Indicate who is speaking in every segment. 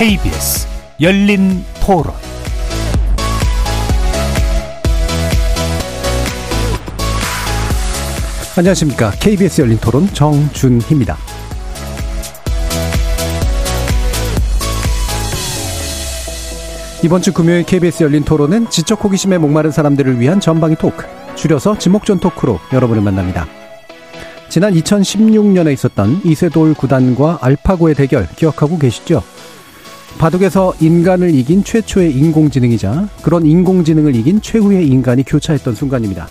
Speaker 1: KBS 열린 토론 안녕하십니까. KBS 열린 토론 정준희입니다. 이번 주 금요일 KBS 열린 토론은 지적 호기심에 목마른 사람들을 위한 전방위 토크, 줄여서 지목전 토크로 여러분을 만납니다. 지난 2016년에 있었던 이세돌 구단과 알파고의 대결 기억하고 계시죠? 바둑에서 인간을 이긴 최초의 인공지능이자 그런 인공지능을 이긴 최후의 인간이 교차했던 순간입니다.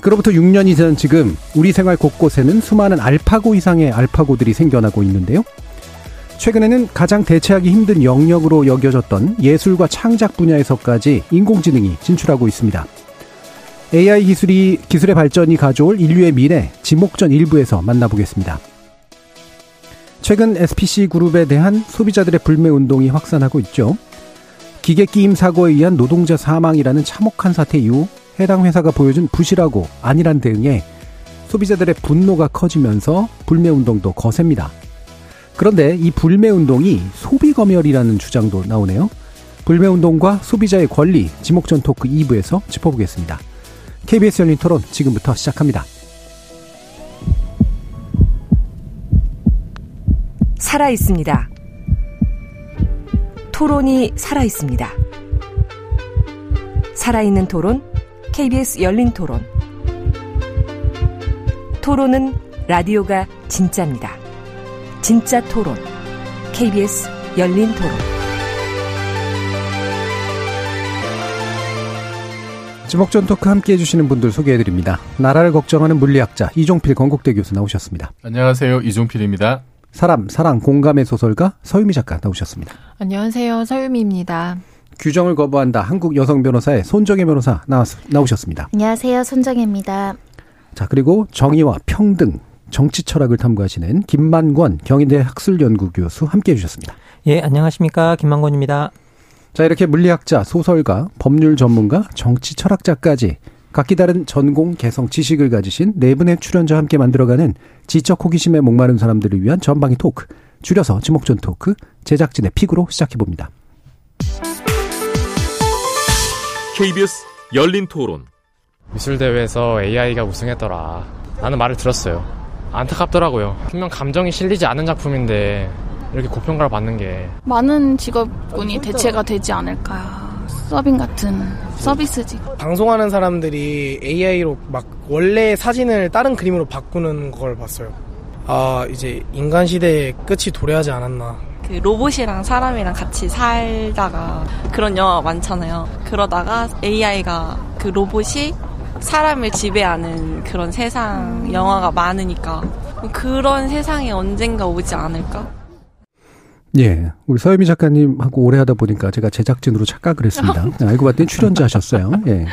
Speaker 1: 그로부터 6년이 전 지금 우리 생활 곳곳에는 수많은 알파고 이상의 알파고들이 생겨나고 있는데요. 최근에는 가장 대체하기 힘든 영역으로 여겨졌던 예술과 창작 분야에서까지 인공지능이 진출하고 있습니다. AI 기술이 기술의 발전이 가져올 인류의 미래 지목전 일부에서 만나보겠습니다. 최근 SPC 그룹에 대한 소비자들의 불매 운동이 확산하고 있죠. 기계 끼임 사고에 의한 노동자 사망이라는 참혹한 사태 이후 해당 회사가 보여준 부실하고 안일한 대응에 소비자들의 분노가 커지면서 불매 운동도 거셉니다. 그런데 이 불매 운동이 소비 검열이라는 주장도 나오네요. 불매 운동과 소비자의 권리 지목전 토크 2부에서 짚어보겠습니다. KBS 열린 토론 지금부터 시작합니다.
Speaker 2: 살아 있습니다. 토론이 살아 있습니다. 살아있는 토론 KBS 열린 토론. 토론은 라디오가 진짜입니다. 진짜 토론. KBS 열린 토론.
Speaker 1: 지목전 토크 함께 해주시는 분들 소개해드립니다. 나라를 걱정하는 물리학자 이종필 건국대 교수 나오셨습니다.
Speaker 3: 안녕하세요. 이종필입니다.
Speaker 1: 사람, 사랑, 공감의 소설가 서유미 작가 나오셨습니다.
Speaker 4: 안녕하세요. 서유미입니다.
Speaker 1: 규정을 거부한다. 한국 여성 변호사의 손정혜 변호사 나왔, 나오셨습니다.
Speaker 5: 안녕하세요. 손정혜입니다.
Speaker 1: 자, 그리고 정의와 평등, 정치 철학을 탐구하시는 김만권 경희대 학술연구 교수 함께 해주셨습니다.
Speaker 6: 예, 안녕하십니까. 김만권입니다.
Speaker 1: 자, 이렇게 물리학자, 소설가, 법률 전문가, 정치 철학자까지 각기 다른 전공, 개성, 지식을 가지신 네 분의 출연자와 함께 만들어가는 지적 호기심에 목마른 사람들을 위한 전방위 토크, 줄여서 지목전 토크, 제작진의 픽으로 시작해봅니다.
Speaker 7: KBS 열린 토론.
Speaker 8: 미술대회에서 AI가 우승했더라. 라는 말을 들었어요. 안타깝더라고요. 분명 감정이 실리지 않은 작품인데 이렇게 고평가를 받는 게
Speaker 9: 많은 직업군이 대체가 되지 않을까. 서빙 같은 서비스직.
Speaker 10: 방송하는 사람들이 AI로 막 원래 사진을 다른 그림으로 바꾸는 걸 봤어요. 아, 이제 인간 시대의 끝이 도래하지 않았나.
Speaker 11: 그 로봇이랑 사람이랑 같이 살다가 그런 영화가 많잖아요. 그러다가 AI가 그 로봇이 사람을 지배하는 그런 세상 영화가 많으니까 그런 세상이 언젠가 오지 않을까?
Speaker 1: 예. 우리 서유미 작가님하고 오래 하다 보니까 제가 제작진으로 착각을 했습니다. 네, 알고 봤더니 출연자 하셨어요. 예.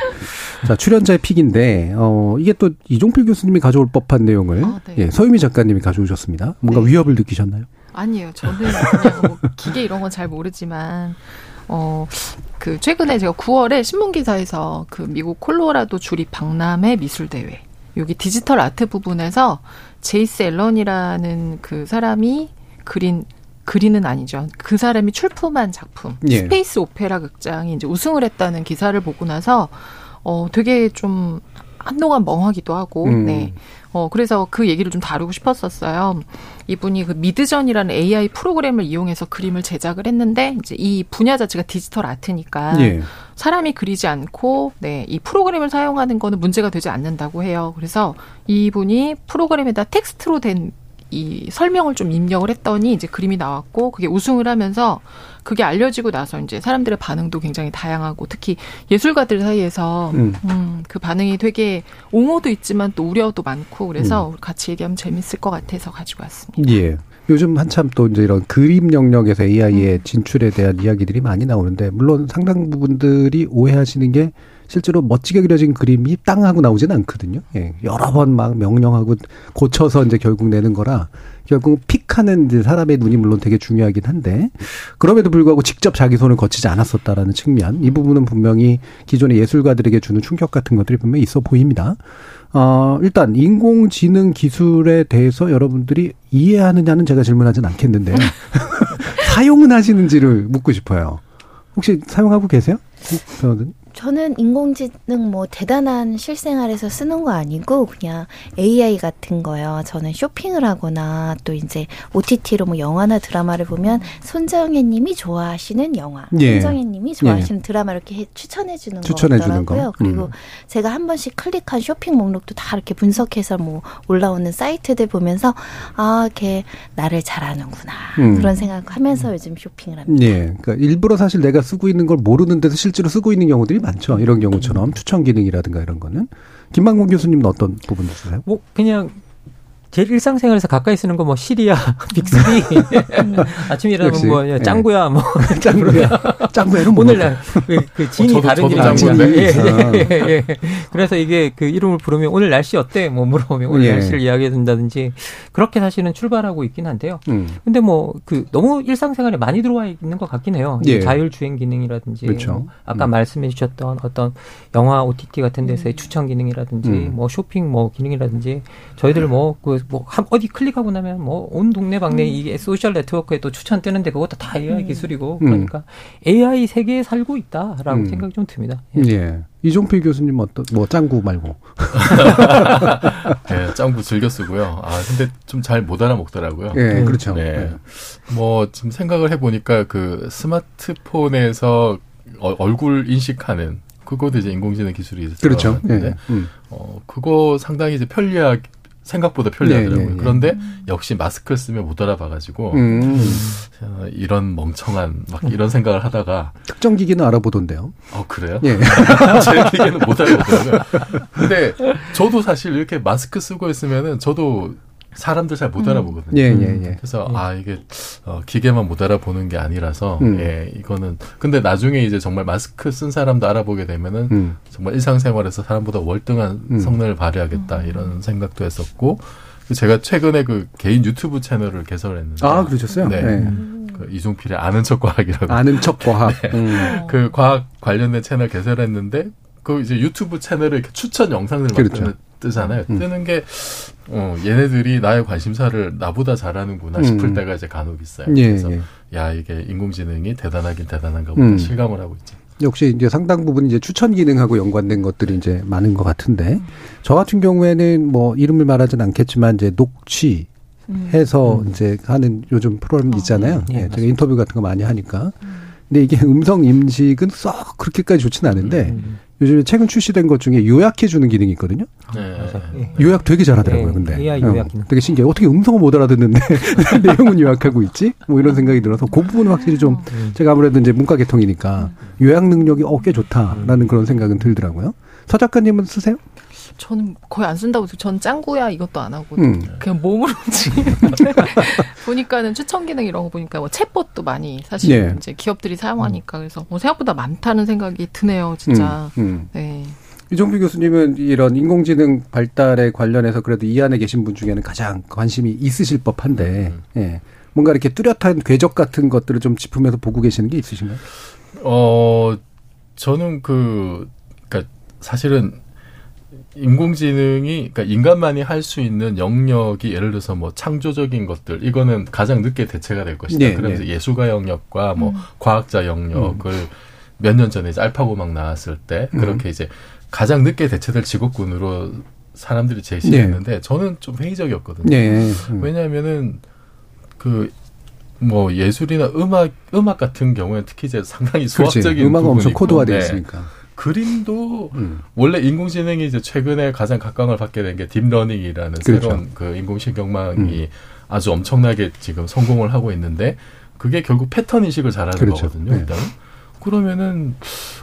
Speaker 1: 자, 출연자의 픽인데, 어, 이게 또 이종필 교수님이 가져올 법한 내용을, 아, 네. 예, 서유미 작가님이 가져오셨습니다. 뭔가 네. 위협을 느끼셨나요?
Speaker 4: 아니에요. 저는 그냥 뭐 기계 이런 건 잘 모르지만, 어, 그, 최근에 제가 9월에 신문기사에서 그 미국 콜로라도 주립 박람회 미술대회, 여기 디지털 아트 부분에서 제이슨 앨런이라는 그 사람이 그린 그림은 아니죠. 그 사람이 출품한 작품 예. 스페이스 오페라 극장이 이제 우승을 했다는 기사를 보고 나서 어 되게 좀 한동안 멍하기도 하고 음. 네. 어 그래서 그 얘기를 좀 다루고 싶었었어요. 이분이 그 Midjourney라는 AI 프로그램을 이용해서 그림을 제작을 했는데 이제 이 분야 자체가 디지털 아트니까 예. 사람이 그리지 않고 네, 이 프로그램을 사용하는 거는 문제가 되지 않는다고 해요. 그래서 이분이 프로그램에다 텍스트로 된 이 설명을 좀 입력을 했더니 이제 그림이 나왔고 그게 우승을 하면서 그게 알려지고 나서 이제 사람들의 반응도 굉장히 다양하고 특히 예술가들 사이에서 음. 음, 그 반응이 되게 옹호도 있지만 또 우려도 많고 그래서 음. 같이 얘기하면 재밌을 것 같아서 가지고 왔습니다.
Speaker 1: 예. 요즘 한참 또 이제 이런 그림 영역에서 AI의 음. 진출에 대한 이야기들이 많이 나오는데 물론 상당 부분들이 오해하시는 게 실제로 멋지게 그려진 그림이 땅 하고 나오지는 않거든요. 예. 여러 번 막 명령하고 고쳐서 이제 결국 내는 거라 결국 픽하는 이제 사람의 눈이 물론 되게 중요하긴 한데 그럼에도 불구하고 직접 자기 손을 거치지 않았었다라는 측면 이 부분은 분명히 기존의 예술가들에게 주는 충격 같은 것들이 분명히 있어 보입니다. 어, 일단 인공지능 기술에 대해서 여러분들이 이해하느냐는 제가 질문하진 않겠는데요. 사용은 하시는지를 묻고 싶어요. 혹시 사용하고 계세요? 변호사님?
Speaker 5: 저는 인공지능 뭐 대단한 실생활에서 쓰는 거 아니고 그냥 AI 같은 거요. 저는 쇼핑을 하거나 또 이제 OTT로 뭐 영화나 드라마를 보면 손정혜 님이 좋아하시는 영화,
Speaker 1: 예.
Speaker 5: 손정혜 님이 좋아하시는 드라마 이렇게 해- 추천해 주는
Speaker 1: 추천해
Speaker 5: 거더라고요.
Speaker 1: 거.
Speaker 5: 그리고
Speaker 1: 음.
Speaker 5: 제가 한 번씩 클릭한 쇼핑 목록도 다 이렇게 분석해서 뭐 올라오는 사이트들 보면서 아, 걔 나를 잘 아는구나.
Speaker 1: 음.
Speaker 5: 그런 생각하면서 요즘 쇼핑을 합니다.
Speaker 1: 예. 그러니까 일부러 사실 내가 쓰고 있는 걸 모르는데도 실제로 쓰고 있는 경우들이 많죠. 이런 경우처럼 추천 기능이라든가 이런 거는. 김만곤 교수님은 어떤 부분 쓰세요?
Speaker 6: 뭐 그냥 제일 일상생활에서 가까이 쓰는 거 뭐 시리야, 빅스리, 아침 일어나면 뭐
Speaker 1: 예.
Speaker 6: 짱구야, 뭐
Speaker 1: 짱구야. 짱구야는
Speaker 6: 오늘
Speaker 1: 뭡니까?
Speaker 6: 날 그, 그 진이
Speaker 3: 저도-
Speaker 6: 다른
Speaker 3: 저도
Speaker 6: 이름이. 예,
Speaker 1: 아.
Speaker 6: 예, 예, 예. 그래서 이게 그 이름을 부르면 오늘 날씨 어때? 뭐 물어보면 오늘
Speaker 1: 예.
Speaker 6: 날씨를 이야기해 준다든지 그렇게 사실은 출발하고 있긴 한데요.
Speaker 1: 음.
Speaker 6: 근데 뭐 그 너무 일상생활에 많이 들어와 있는 것 같긴 해요. 이
Speaker 1: 예.
Speaker 6: 자율 주행 기능이라든지
Speaker 1: 그렇죠.
Speaker 6: 뭐 아까
Speaker 1: 음.
Speaker 6: 말씀해 주셨던 어떤 영화 OTT 같은 데서의 추천 기능이라든지
Speaker 1: 음.
Speaker 6: 뭐 쇼핑 뭐 기능이라든지 저희들 뭐그 뭐 어디 클릭하고 나면 뭐 온 동네 방네 이게 social network에 또 추천 뜨는데 그것도 다 AI 기술이고
Speaker 1: 음.
Speaker 6: 그러니까 AI 세계에 살고 있다라고
Speaker 1: 음.
Speaker 6: 생각이 좀 듭니다.
Speaker 1: 예. 이종필 교수님 어떤 뭐 짱구 말고.
Speaker 3: 네, 짱구 즐겨 쓰고요. 아, 근데 좀 잘 못 알아먹더라고요.
Speaker 1: 예, 그렇죠.
Speaker 3: 네.
Speaker 1: 예.
Speaker 3: 뭐, 지금 생각을 해보니까 그 스마트폰에서 어- 얼굴 인식하는 그것도 이제 인공지능 기술이 있어요.
Speaker 1: 그렇죠. 예.
Speaker 3: 네.
Speaker 1: 음.
Speaker 3: 어, 그거 상당히 이제 편리하, 생각보다 편리하더라고요.
Speaker 1: 네, 네, 네.
Speaker 3: 그런데 역시 마스크를 쓰면 못 알아봐가지고,
Speaker 1: 음.
Speaker 3: 어, 이런 멍청한, 막 이런 생각을 하다가,
Speaker 1: 특정 기기는 알아보던데요.
Speaker 3: 어, 그래요?
Speaker 1: 예.
Speaker 3: 제 기계는 못 알아보더라고요. 근데 저도 사실 이렇게 마스크 쓰고 있으면은 저도 사람들 잘 못 알아보거든요.
Speaker 1: 예, 예, 예.
Speaker 3: 그래서 아 이게 어, 기계만 못 알아보는 게 아니라서
Speaker 1: 음.
Speaker 3: 예 이거는 근데 나중에 이제 정말 마스크 쓴 사람도 알아보게 되면은
Speaker 1: 음.
Speaker 3: 정말 일상생활에서 사람보다 월등한
Speaker 1: 음.
Speaker 3: 성능을 발휘하겠다 이런 생각도 했었고 그 제가 최근에 그 개인 유튜브 채널을 개설했는데
Speaker 1: 아, 그러셨어요?
Speaker 3: 네.
Speaker 1: 예.
Speaker 3: 그 이종필의 아는 척 과학이라고
Speaker 1: 아는 척 과학.
Speaker 3: 네.
Speaker 1: 음.
Speaker 3: 그 과학 관련된 채널 개설했는데 그 이제 유튜브 이렇게 추천 영상들 막
Speaker 1: 그렇죠.
Speaker 3: 뜨잖아요.
Speaker 1: 음.
Speaker 3: 뜨는 게 어, 얘네들이 나의 관심사를 나보다 잘하는구나 싶을
Speaker 1: 음.
Speaker 3: 때가 이제 간혹 있어요.
Speaker 1: 예,
Speaker 3: 그래서
Speaker 1: 예.
Speaker 3: 야 이게 인공지능이 대단하긴 대단한가 보다
Speaker 1: 음.
Speaker 3: 실감을 하고 있죠.
Speaker 1: 역시 이제 상당 부분 이제 추천 기능하고 연관된 것들이 이제 많은 것 같은데 저 같은 경우에는 뭐 이름을 말하진 않겠지만 이제 녹취 해서 이제 하는 요즘 프로그램 있잖아요.
Speaker 6: 예,
Speaker 1: 예, 제가
Speaker 6: 맞습니다.
Speaker 1: 인터뷰 같은 거 많이 하니까. 근데 이게 음성 임식은 썩 그렇게까지 좋지는 않은데
Speaker 6: 음.
Speaker 1: 요즘에 최근 출시된 것 중에 요약해 주는 기능이 있거든요.
Speaker 3: 네.
Speaker 6: 예.
Speaker 1: 요약 되게 잘하더라고요.
Speaker 6: 네,
Speaker 1: 근데
Speaker 6: AI
Speaker 1: 어,
Speaker 6: 요약 기능.
Speaker 1: 되게 신기해. 어떻게 음성을 못 알아듣는데 내용은 요약하고 있지? 뭐 이런 생각이 들어서 그 부분은 확실히 좀
Speaker 6: 음.
Speaker 1: 제가 아무래도 이제 문과 계통이니까 요약 능력이 어, 꽤 좋다라는 그런 생각은 들더라고요. 서 작가님은 쓰세요?
Speaker 4: 저는 거의 안 쓴다고 해서 전 짱구야 이것도 안 하고
Speaker 1: 음.
Speaker 4: 그냥 몸으로 움직이는데 보니까는 추천 기능 이런 거 보니까 뭐 챗봇도 많이 사실
Speaker 1: 예.
Speaker 4: 이제 기업들이 사용하니까 그래서 뭐 생각보다 많다는 생각이 드네요 진짜
Speaker 1: 음, 음.
Speaker 4: 네
Speaker 1: 이종필 교수님은 이런 인공지능 발달에 관련해서 그래도 이 안에 계신 분 중에는 가장 관심이 있으실 법한데,
Speaker 3: 음.
Speaker 1: 예. 뭔가 이렇게 뚜렷한 궤적 같은 것들을 좀 짚으면서 보고 계시는 게 있으신가요?
Speaker 3: 어 저는 그 그러니까 사실은 인공지능이 그러니까 인간만이 할 수 있는 영역이 예를 들어서 뭐 창조적인 것들 이거는 가장 늦게 대체가 될 것이다.
Speaker 1: 네,
Speaker 3: 그러면서
Speaker 1: 네.
Speaker 3: 예술가 영역과 뭐
Speaker 4: 음.
Speaker 3: 과학자 영역을 몇년 전에 이제 알파고 막 나왔을 때
Speaker 1: 음.
Speaker 3: 그렇게 이제 가장 늦게 대체될 직업군으로 사람들이 제시했는데 저는 좀 회의적이었거든요.
Speaker 1: 네. 음.
Speaker 3: 왜냐하면은 그 뭐 예술이나 음악 음악 같은 경우에 특히 이제 상당히. 수학적인
Speaker 1: 음악은 엄청
Speaker 3: 부분이
Speaker 1: 코드화되어
Speaker 3: 네.
Speaker 1: 있으니까.
Speaker 3: 그림도
Speaker 1: 음.
Speaker 3: 원래 인공지능이 이제 최근에 가장 각광을 받게 된 게 deep learning이라는
Speaker 1: 그렇죠.
Speaker 3: 새로운 그 인공신경망이 아주 엄청나게 지금 성공을 하고 있는데 그게 결국 패턴 인식을 잘하는
Speaker 1: 그렇죠.
Speaker 3: 거거든요.
Speaker 1: 네.
Speaker 3: 일단 그러면은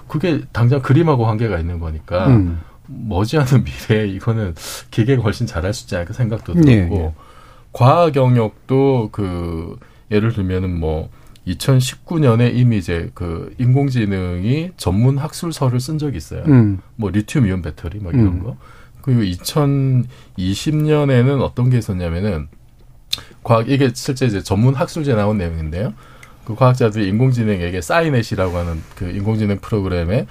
Speaker 3: 그게 당장 그림하고 관계가 있는 거니까
Speaker 1: 음.
Speaker 3: 머지않은 미래에 이거는 기계가 훨씬 잘할 수 있지 않을까 생각도
Speaker 1: 예,
Speaker 3: 들었고
Speaker 1: 예.
Speaker 3: 과학 영역도 그 예를 들면은 뭐 2019년에 이미 이제 그 인공지능이 전문 학술서를 쓴 적이 있어요.
Speaker 1: 음.
Speaker 3: 뭐 리튬 이온 배터리 뭐 이런
Speaker 1: 음.
Speaker 3: 거. 그리고 2020년에는 어떤 게 있었냐면은 과학 이게 실제 이제 전문 학술제 나온 내용인데요. 그 과학자들이 인공지능에게 사이넷이라고 하는 그 인공지능 프로그램에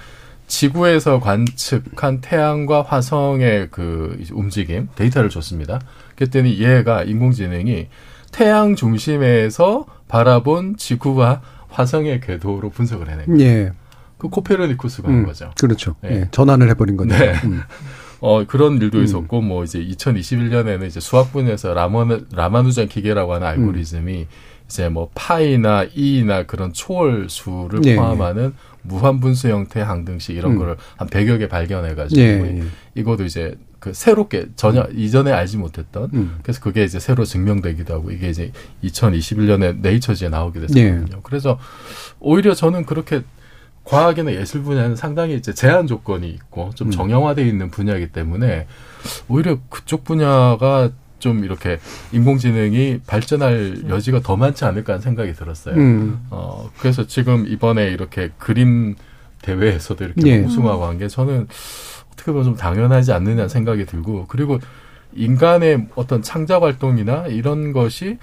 Speaker 3: 지구에서 관측한 태양과 화성의 그 움직임 데이터를 줬습니다. 그랬더니 얘가 인공지능이 태양 중심에서 바라본 지구와 화성의 궤도로 분석을 해낸 거예요.
Speaker 1: 예.
Speaker 3: 그 코페르니쿠스가 한
Speaker 1: 음,
Speaker 3: 거죠.
Speaker 1: 그렇죠.
Speaker 3: 예.
Speaker 1: 예. 전환을 해버린 거죠.
Speaker 3: 네.
Speaker 1: 음.
Speaker 3: 어, 그런 일도 있었고, 뭐, 이제 2021년에는 이제 수학 분야에서 라마누, 라마누잔 기계라고 하는 알고리즘이 이제 뭐 파이나 이나 그런 초월 수를
Speaker 1: 예,
Speaker 3: 포함하는 무한분수 형태 항등식 이런
Speaker 1: 음.
Speaker 3: 거를 한 100여 개 발견해가지고,
Speaker 1: 예, 예.
Speaker 3: 이것도 이제 그 새롭게 전혀 이전에 알지 못했던
Speaker 1: 음.
Speaker 3: 그래서 그게 이제 새로 증명되기도 하고 이게 이제 2021년에 네이처지에 나오게 됐거든요.
Speaker 1: 예.
Speaker 3: 그래서 오히려 저는 그렇게 과학이나 예술 분야는 상당히 이제 제한 조건이 있고 좀
Speaker 1: 음.
Speaker 3: 정형화되어 있는 분야이기 때문에 오히려 그쪽 분야가 좀 이렇게 인공지능이 발전할 여지가 더 많지 않을까 하는 생각이 들었어요.
Speaker 1: 음.
Speaker 3: 어, 그래서 지금 이번에 이렇게 그림 대회에서도 이렇게
Speaker 1: 예.
Speaker 3: 우승하고 한 게 저는 어떻게 보면 좀 당연하지 않느냐 생각이 들고 그리고 인간의 어떤 창작 활동이나 이런 것이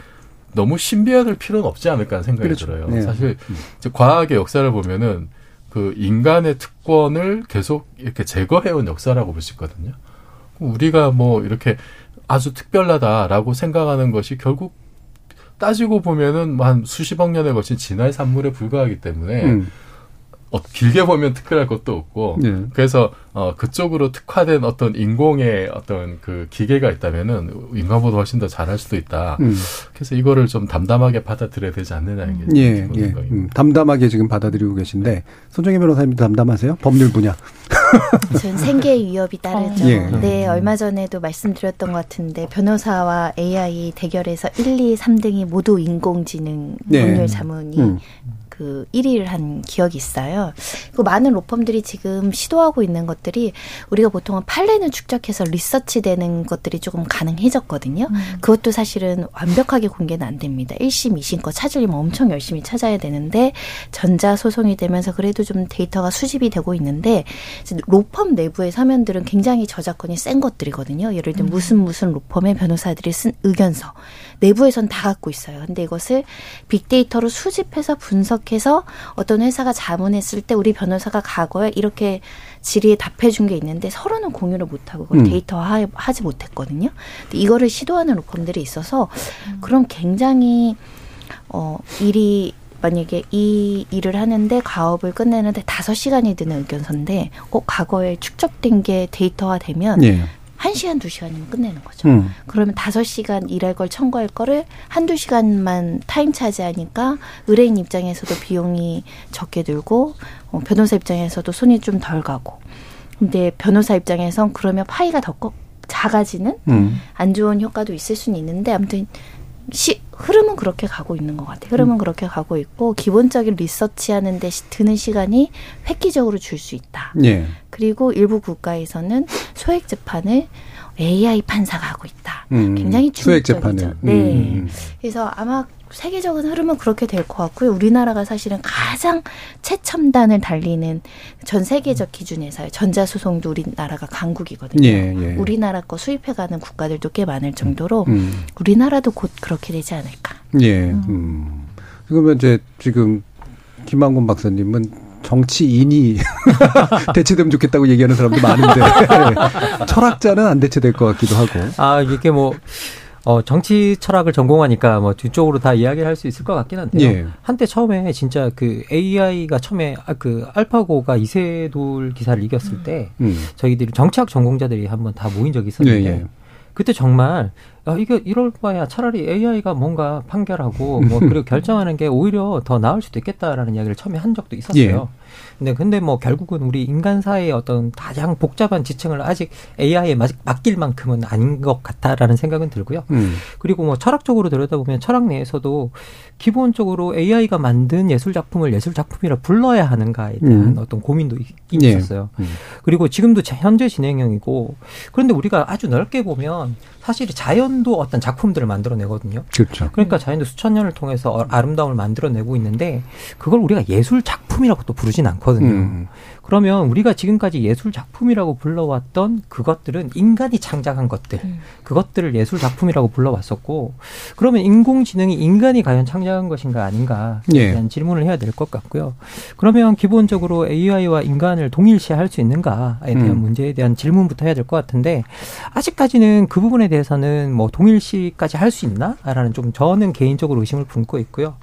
Speaker 3: 너무 신비화될 필요는 없지 않을까 하는 생각이
Speaker 1: 그렇죠.
Speaker 3: 들어요.
Speaker 1: 네.
Speaker 3: 사실 이제 과학의 역사를 보면은 그 인간의 특권을 계속 이렇게 제거해온 역사라고 볼 수 있거든요. 우리가 뭐 이렇게 아주 특별하다라고 생각하는 것이 결국 따지고 보면은 한 수십억 년에 걸친 진화의 산물에 불과하기 때문에
Speaker 1: 음.
Speaker 3: 어, 길게 보면 특별할 것도 없고
Speaker 1: 네.
Speaker 3: 그래서 어, 그쪽으로 특화된 어떤 인공의 어떤 그 기계가 있다면은 인간보다 훨씬 더 잘할 수도 있다.
Speaker 1: 음.
Speaker 3: 그래서 이거를 좀 담담하게 받아들여야 되지 않느냐는 게
Speaker 1: 예,
Speaker 3: 기본
Speaker 1: 예. 음, 담담하게 지금 받아들이고 계신데 손정희 변호사님도 담담하세요? 법률 분야.
Speaker 5: 전 생계의 위협이 따르죠.
Speaker 1: 예.
Speaker 5: 네, 얼마 전에도 말씀드렸던 것 같은데 변호사와 AI 대결에서 1, 2, 3등이 모두 인공지능
Speaker 1: 네.
Speaker 5: 법률 자문이
Speaker 1: 음.
Speaker 5: 그 1위를 한 기억이 있어요. 그 많은 로펌들이 지금 시도하고 있는 것들이 우리가 보통은 판례는 축적해서 리서치되는 것들이 조금 가능해졌거든요. 그것도 사실은 완벽하게 공개는 안 됩니다. 1심, 2심 거 찾으려면 엄청 열심히 찾아야 되는데 전자 소송이 되면서 그래도 좀 데이터가 수집이 되고 있는데 로펌 내부의 사면들은 굉장히 저작권이 센 것들이거든요. 예를 들면 무슨 무슨 로펌의 변호사들이 쓴 의견서 내부에선 다 갖고 있어요. 근데 이것을 빅데이터로 수집해서 분석해서 어떤 회사가 자문했을 때 우리 변호사가 과거에 이렇게 질의에 답해준 게 있는데 서로는 공유를 못하고 그걸
Speaker 1: 음.
Speaker 5: 데이터화 하지 못했거든요. 근데 이거를 시도하는 로펌들이 있어서 그럼 굉장히 어 일이 만약에 이 일을 하는데 작업을 끝내는데 다섯 시간이 드는 의견서인데 어 과거에 축적된 게 데이터화 되면
Speaker 1: 예.
Speaker 5: 한 시간 두 시간이면 끝내는 거죠.
Speaker 1: 음.
Speaker 5: 그러면 다섯 시간 일할 걸 청구할 거를 한두 시간만 타임 차지하니까 의뢰인 입장에서도 비용이 적게 들고 어, 변호사 입장에서도 손이 좀 덜 가고. 근데 변호사 입장에선 그러면 파이가 더 꺼- 작아지는
Speaker 1: 음.
Speaker 5: 안 좋은 효과도 있을 수는 있는데 아무튼 시, 흐름은 그렇게 가고 있는 것 같아요. 흐름은 그렇게 가고 있고 기본적인 리서치 하는 데 시- 드는 시간이 획기적으로 줄 수 있다.
Speaker 1: 예.
Speaker 5: 그리고 일부 국가에서는 소액 재판을 AI 판사가 하고 있다.
Speaker 1: 음.
Speaker 5: 굉장히 충격적이죠.
Speaker 1: 재판을.
Speaker 5: 네.
Speaker 1: 음.
Speaker 5: 그래서 아마 세계적인 흐름은 그렇게 될 것 같고요. 우리나라가 사실은 가장 최첨단을 달리는 전 세계적 기준에서요. 전자소송도 우리나라가 강국이거든요.
Speaker 1: 예, 예.
Speaker 5: 우리나라 거 수입해가는 국가들도 꽤 많을 정도로
Speaker 1: 음.
Speaker 5: 우리나라도 곧 그렇게 되지 않을까.
Speaker 1: 예. 음. 그러면 이제 지금 김만곤 박사님은 정치인이 대체되면 좋겠다고 얘기하는 사람도 많은데 철학자는 안 대체될 것 같기도 하고.
Speaker 6: 아, 이게 뭐, 어, 정치 철학을 전공하니까 뭐 뒤쪽으로 다 이야기를 할 수 있을 것 같긴 한데요.
Speaker 1: 예.
Speaker 6: 한때 처음에 진짜 그 AI가 처음에 아, 그 알파고가 이세돌 기사를 이겼을 때
Speaker 1: 음.
Speaker 6: 저희들이 정치학 전공자들이 한번 다 모인 적이 있었는데
Speaker 1: 예, 예.
Speaker 6: 그때 정말 야, 이게 이럴 바야 차라리 AI가 뭔가 판결하고 뭐 그리고 결정하는 게 오히려 더 나을 수도 있겠다라는 이야기를 처음에 한 적도 있었어요.
Speaker 1: 예.
Speaker 6: 근데 근데 뭐 결국은 우리 인간사의 어떤 가장 복잡한 지층을 아직 AI에 맡길 만큼은 아닌 것 같다라는 생각은 들고요.
Speaker 1: 음.
Speaker 6: 그리고 뭐 철학적으로 들여다보면 철학 내에서도 기본적으로 AI가 만든 예술 작품을 예술 작품이라 불러야 하는가에 대한
Speaker 1: 음.
Speaker 6: 어떤 고민도 있긴
Speaker 1: 예.
Speaker 6: 있었어요.
Speaker 1: 음.
Speaker 6: 그리고 지금도 자- 현재 진행형이고 그런데 우리가 아주 넓게 보면 사실 자연도 어떤 작품들을 만들어내거든요.
Speaker 1: 그렇죠.
Speaker 6: 그러니까 자연도 수천 년을 통해서 어- 아름다움을 만들어내고 있는데 그걸 우리가 예술 작품 작품이라고 또 부르진 않거든요.
Speaker 1: 음.
Speaker 6: 그러면 우리가 지금까지 예술 작품이라고 불러왔던 그것들은 인간이 창작한 것들,
Speaker 4: 음.
Speaker 6: 그것들을 예술 작품이라고 불러왔었고, 그러면 인공지능이 인간이 과연 창작한 것인가 아닌가에
Speaker 1: 예.
Speaker 6: 대한 질문을 해야 될 것 같고요. 그러면 기본적으로 AI와 인간을 동일시할 수 있는가에 대한
Speaker 1: 음.
Speaker 6: 문제에 대한 질문부터 해야 될 것 같은데, 아직까지는 그 부분에 대해서는 뭐 동일시까지 할 수 있나라는 좀 저는 개인적으로 의심을 품고 있고요.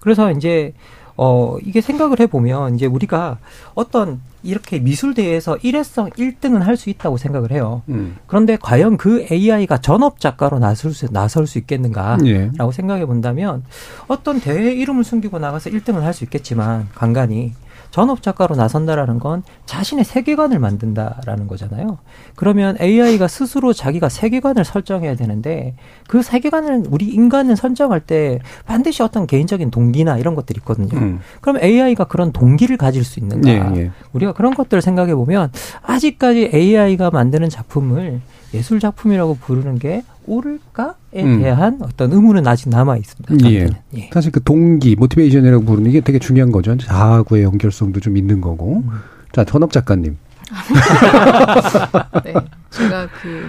Speaker 6: 그래서 이제 어, 이게 생각을 해보면, 이제 우리가 어떤 이렇게 미술대회에서 일회성 1등은 할 수 있다고 생각을 해요.
Speaker 1: 음.
Speaker 6: 그런데 과연 그 AI가 전업 작가로 나설 수, 나설 수 있겠는가라고
Speaker 1: 예.
Speaker 6: 생각해 본다면, 어떤 대회 이름을 숨기고 나가서 1등을 할수 있겠지만, 간간히. 전업 작가로 나선다라는 건 자신의 세계관을 만든다라는 거잖아요. 그러면 AI가 스스로 자기가 세계관을 설정해야 되는데 그 세계관을 우리 인간은 설정할 때 반드시 어떤 개인적인 동기나 이런 것들이 있거든요.
Speaker 1: 음.
Speaker 6: 그럼 AI가 그런 동기를 가질 수 있는가?
Speaker 1: 예, 예.
Speaker 6: 우리가 그런 것들을 생각해 보면 아직까지 AI가 만드는 작품을 예술 작품이라고 부르는 게 옳을까에
Speaker 1: 음.
Speaker 6: 대한 어떤 의문은 아직 남아 있습니다.
Speaker 1: 예.
Speaker 6: 예.
Speaker 1: 사실 그 동기, 모티베이션이라고 부르는 게 되게 중요한 거죠. 자아하고의 연결성도 좀 있는 거고.
Speaker 6: 음.
Speaker 1: 자, 전업 작가님.
Speaker 4: 네. 제가 그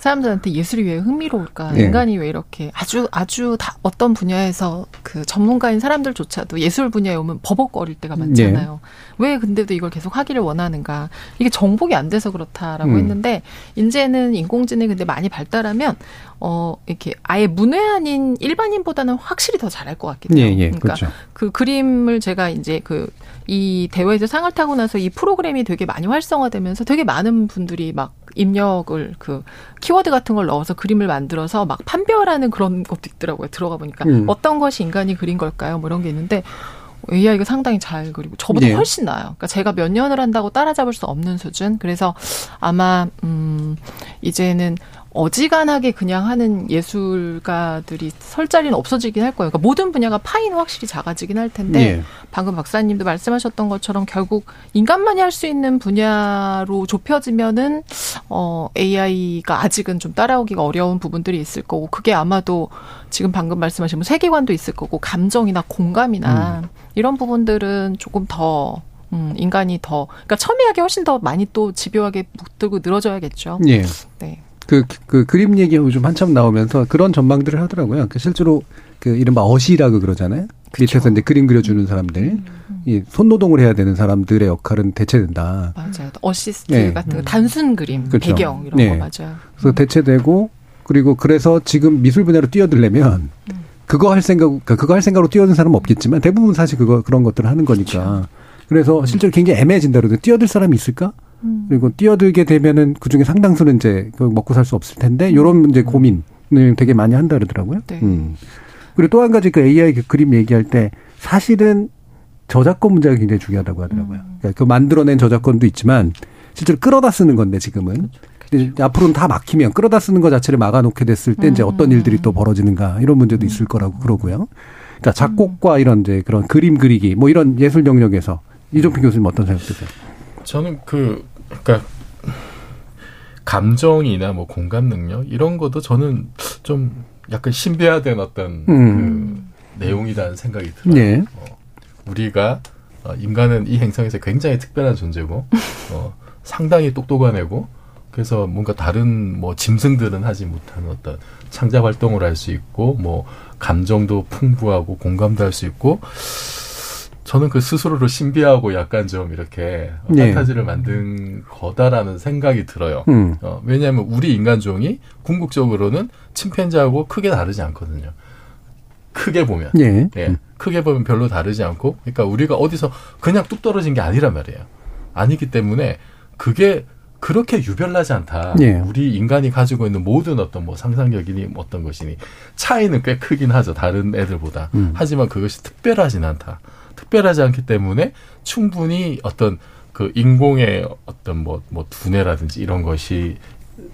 Speaker 4: 사람들한테 예술이 왜 흥미로울까?
Speaker 1: 예.
Speaker 4: 인간이 왜 이렇게 아주 아주 다 어떤 분야에서 그 전문가인 사람들조차도 예술 분야에 오면 버벅거릴 때가 많잖아요. 왜 근데도 이걸 계속 하기를 원하는가? 이게 정복이 안 돼서 그렇다라고
Speaker 1: 음.
Speaker 4: 했는데 이제는 인공지능이 근데 많이 발달하면 어 이렇게 아예 문외한인 일반인보다는 확실히 더 잘할 것 같긴 해요.
Speaker 1: 예, 예.
Speaker 4: 그러니까
Speaker 1: 그렇죠.
Speaker 4: 그 그림을 제가 이제 그 이 대회에서 상을 타고 나서 이 프로그램이 되게 많이 활성화되면서 되게 많은 분들이 막 입력을 그 키워드 같은 걸 넣어서 그림을 만들어서 막 판별하는 그런 것도 있더라고요. 들어가 보니까
Speaker 1: 음.
Speaker 4: 어떤 것이 인간이 그린 걸까요? 뭐 이런 게 있는데 AI가 상당히 잘 그리고 저보다
Speaker 1: 예.
Speaker 4: 훨씬 나아요. 그러니까 제가 몇 년을 한다고 따라잡을 수 없는 수준. 그래서 아마 음 이제는 어지간하게 그냥 하는 예술가들이 설 자리는 없어지긴 할 거예요. 그러니까 모든 분야가 파이는 확실히 작아지긴 할 텐데
Speaker 1: 예.
Speaker 4: 방금 박사님도 말씀하셨던 것처럼 결국 인간만이 할 수 있는 분야로 좁혀지면은 어 AI가 아직은 좀 따라오기가 어려운 부분들이 있을 거고 그게 아마도 지금 방금 말씀하신 뭐 세계관도 있을 거고 감정이나 공감이나 이런 부분들은 조금 더 음, 인간이 더 그러니까 첨예하게 훨씬 더 많이 또 집요하게 붙들고 늘어져야겠죠.
Speaker 1: 예.
Speaker 4: 네.
Speaker 1: 그, 그 그림 얘기하고 좀 한참 나오면서 그런 전망들을 하더라고요. 그 실제로 그 이른바 어시라고 그러잖아요. 밑에서 이제 그림 그려주는 사람들, 이 손노동을 해야 되는 사람들의 역할은 대체된다.
Speaker 4: 맞아요. 어시스트
Speaker 1: 예.
Speaker 4: 같은 거 단순 그림,
Speaker 1: 그렇죠.
Speaker 4: 배경 이런
Speaker 1: 네.
Speaker 4: 거 맞아요.
Speaker 1: 그래서 대체되고 그리고 그래서 지금 미술 분야로 뛰어들려면 그거 할 생각, 그러니까 그거 할 생각으로 뛰어든 사람은 없겠지만 대부분 사실 그거 그런 것들을 하는 거니까. 그래서 실제로 굉장히 애매해진다 그러는데 뛰어들 사람이 있을까? 그리고 뛰어들게 되면은 그 중에 상당수는 이제 그 먹고 살 수 없을 텐데 요런 문제 고민을 되게 많이 한다 그러더라고요.
Speaker 4: 네.
Speaker 1: 음. 그리고 또 한 가지 그 AI 그 그림 얘기할 때 사실은 저작권 문제가 굉장히 중요하다고 하더라고요. 그러니까 그 만들어낸 저작권도 있지만 실제로 끌어다 쓰는 건데 지금은 근데 이제 앞으로는 다 막히면 끌어다 쓰는 것 자체를 막아놓게 됐을 때 이제 어떤 일들이 또 벌어지는가 이런 문제도 있을 거라고 그러고요. 그러니까 작곡과 이런 이제 그런 그림 그리기 뭐 이런 예술 영역에서 이종필 교수님 어떤 생각 드세요?
Speaker 3: 저는 그 그러니까 감정이나 뭐 공감 능력 이런 것도 저는 좀 약간 신비화된 어떤
Speaker 1: 음.
Speaker 3: 그 내용이라는 생각이 들어요.
Speaker 1: 예.
Speaker 3: 어, 우리가 어, 인간은 이 행성에서 굉장히 특별한 존재고 어, 상당히 똑똑한 애고 그래서 뭔가 다른 뭐 짐승들은 하지 못하는 어떤 창작 활동을 할 수 있고 뭐 감정도 풍부하고 공감도 할 수 있고 저는 그 스스로를 신비하고 약간 좀 이렇게
Speaker 1: 예.
Speaker 3: 판타지를 만든 거다라는 생각이 들어요.
Speaker 1: 음.
Speaker 3: 어, 왜냐하면 우리 인간종이 궁극적으로는 침팬지하고 크게 다르지 않거든요. 크게 보면.
Speaker 1: 예.
Speaker 3: 예. 크게 보면 별로 다르지 않고, 그러니까 우리가 어디서 그냥 뚝 떨어진 게 아니란 말이에요. 아니기 때문에 그게 그렇게 유별나지 않다.
Speaker 1: 예.
Speaker 3: 우리 인간이 가지고 있는 모든 어떤 뭐 상상력이니 뭐 어떤 것이니 차이는 꽤 크긴 하죠. 다른 애들보다.
Speaker 1: 음.
Speaker 3: 하지만 그것이 특별하진 않다. 특별하지 않기 때문에 충분히 어떤 그 인공의 어떤 뭐, 뭐 두뇌라든지 이런 것이